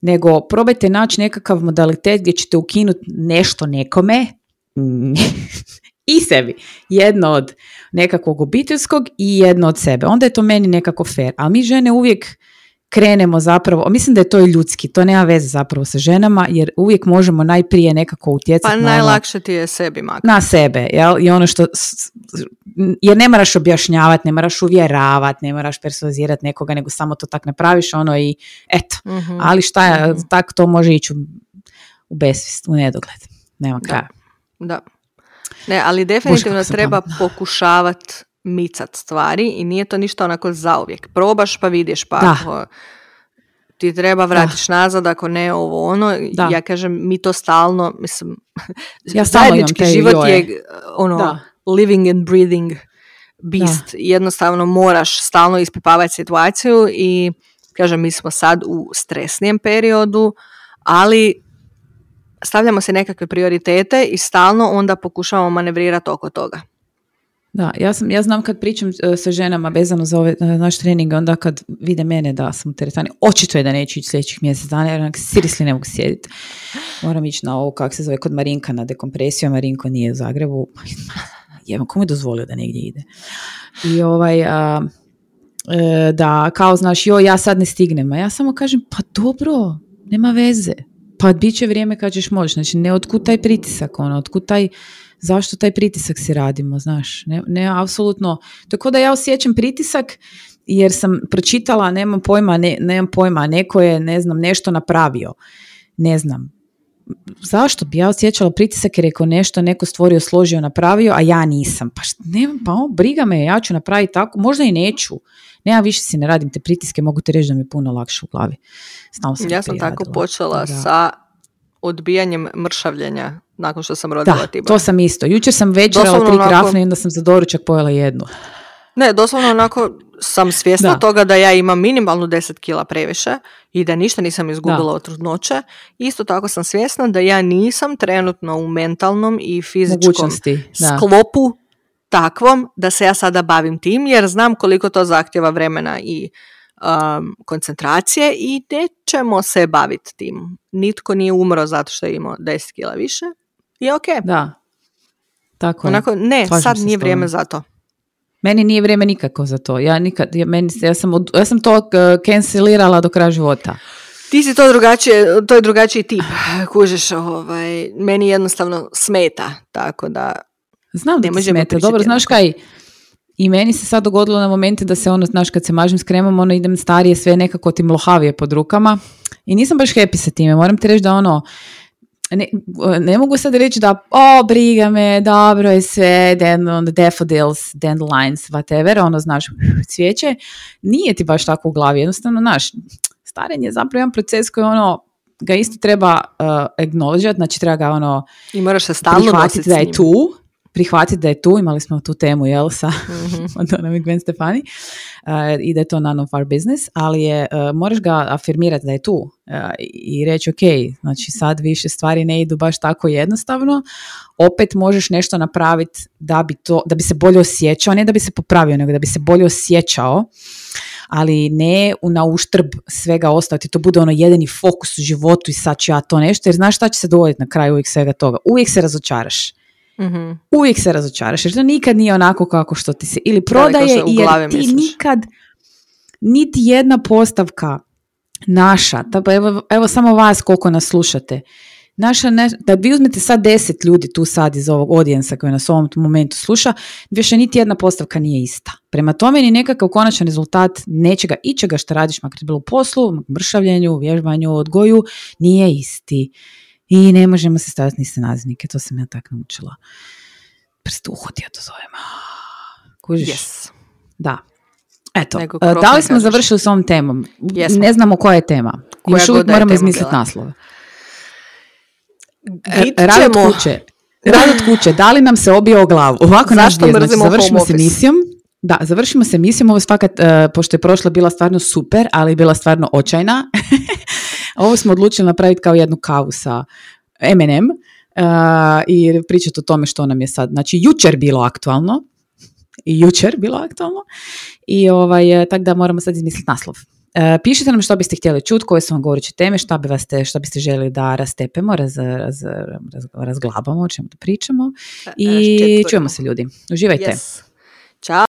nego probajte naći nekakav modalitet gdje ćete ukinuti nešto nekome i sebi. Jedno od nekakvog obiteljskog i jedno od sebe. Onda je to meni nekako fair. Ali mi žene uvijek krenemo zapravo, mislim da je to i ljudski, to nema veze zapravo sa ženama, jer uvijek možemo najprije nekako utjecati pa na ono najlakše ti je sebi maknuti. Na sebe, jel? I ono što, jer ne moraš objašnjavati, ne moraš uvjeravati, ne moraš persuazirati nekoga, nego samo to tak napraviš, ono i eto. Mhm. Ali šta je, mm tak to može ići u, u besvist, u nedogled. Nema kraja. Da. da. Ne, ali definitivno treba pokušavati micat stvari i nije to ništa onako zauvijek. Probaš pa vidiš pa ako ti treba vratiš nazad, ako ne ovo ono. Ja kažem, mi to stalno, mislim, ja zajednički život je ono, living and breathing beast. Jednostavno moraš stalno ispipavati situaciju i kažem, mi smo sad u stresnijem periodu, ali stavljamo se nekakve prioritete i stalno onda pokušavamo manevrirati oko toga. Da, ja, sam, ja znam kad pričam uh, sa ženama vezano za ove, uh, naš trening, onda kad vide mene da sam teretani, očito je da neću ići sljedećih mjesec dana, jer onak seriously ne mogu sjediti. Moram ići na ovo, kako se zove, kod Marinka na dekompresiju, a Marinko nije u Zagrebu. Jevo, komu je dozvolio da negdje ide? I ovaj, uh, da, kao znaš, joj, ja sad ne stignem, a ja samo kažem, pa dobro, nema veze, pa bit će vrijeme kad ćeš moći, znači ne otkud taj pritisak, ono, otkud taj zašto taj pritisak si radimo, znaš, ne, ne apsolutno, tako da ja osjećam pritisak jer sam pročitala, nemam pojma, ne, nemam pojma, neko je, ne znam, nešto napravio, ne znam, zašto bi ja osjećala pritisak jer rekao nešto neko stvorio, složio, napravio, a ja nisam. Pa ne, pa o, briga me, ja ću napraviti tako, možda i neću. Ne, ja više si ne radim te pritiske, mogu ti reći da mi je puno lakše u glavi. sam ja sam tako počela sa odbijanjem mršavljenja nakon što sam rodila da, to sam isto. Jučer sam večerala tri onako... i onda sam za doručak pojela jednu. Ne, doslovno onako sam svjesna da. toga da ja imam minimalno 10 kila previše i da ništa nisam izgubila od trudnoće. Isto tako sam svjesna da ja nisam trenutno u mentalnom i fizičkom sklopu takvom da se ja sada bavim tim jer znam koliko to zahtjeva vremena i um, koncentracije i nećemo se baviti tim. Nitko nije umro zato što je imao 10 kila više. I ok. Da. Tako Onako, ne, sad nije vrijeme za to. Meni nije vrijeme nikako za to. Ja, nikad, ja, meni, ja, sam, ja sam to uh, cancelirala do kraja života. Ti si to drugačije, to je drugačiji tip, kužeš, ovaj, meni jednostavno smeta, tako da... Znam da ti smeta, dobro, znaš kaj, i meni se sad dogodilo na momente da se ono, znaš, kad se mažem s kremom, ono idem starije, sve nekako ti mlohavije pod rukama i nisam baš happy sa time, moram ti reći da ono, ne, ne mogu sad reći da, o, briga me, dobro je sve, den, on, daffodils, dandelions, whatever, ono, znaš, cvijeće, nije ti baš tako u glavi, jednostavno, znaš, starenje je zapravo jedan proces koji ono, ga isto treba uh, acknowledge, znači treba ga ono I moraš se stalno prihvatiti da je tu, prihvatiti da je tu, imali smo tu temu, jel, sa mm-hmm. Gwen Stefani, uh, i da je to none of our business, ali je, uh, moraš ga afirmirati da je tu uh, i reći, ok, znači sad više stvari ne idu baš tako jednostavno, opet možeš nešto napraviti da bi, to, da bi se bolje osjećao, ne da bi se popravio, nego da bi se bolje osjećao, ali ne na uštrb svega ostati, to bude ono jedini fokus u životu i sad ću ja to nešto, jer znaš šta će se dogoditi na kraju uvijek svega toga? Uvijek se razočaraš. Mm-hmm. Uvijek se razočaraš, jer to nikad nije onako kako što ti se ili prodaje, jer ti nikad niti jedna postavka naša, evo, evo samo vas koliko nas slušate, naša ne, da vi uzmete sad deset ljudi tu sad iz ovog odijensa koji nas u ovom momentu sluša, više niti jedna postavka nije ista. Prema tome ni nekakav konačan rezultat nečega ičega što radiš, makar bilo u poslu, mršavljenju, vježbanju, odgoju, nije isti. I ne možemo se staviti ni se nazivnike, to sam ja tako naučila. Prst uhod ja to zovem. Kužiš? Yes. Da. Eto, e, da li smo završili s ovom temom? Ne znamo koja je tema. Koja Još uvijek moramo izmisliti naslove. Rad od kuće. Rad od kuće, da li nam se obio o glavu? Ovako naš dio, znači, završimo se misijom. Da, završimo se misijom, ovo fakat, uh, pošto je prošla bila stvarno super, ali je bila stvarno očajna. ovo smo odlučili napraviti kao jednu kavu sa M&M uh, i pričati o tome što nam je sad. Znači, jučer bilo aktualno, i jučer bilo aktualno, i ovaj, e, tako da moramo sad izmisliti naslov. E, pišite nam što biste htjeli čuti, koje su vam govoreće teme, šta, bi vas te, šta biste želi da rastepemo, raz, raz, raz, razglabamo, o čemu da pričamo. E, I čujemo se ljudi. Uživajte. Yes. Ćao.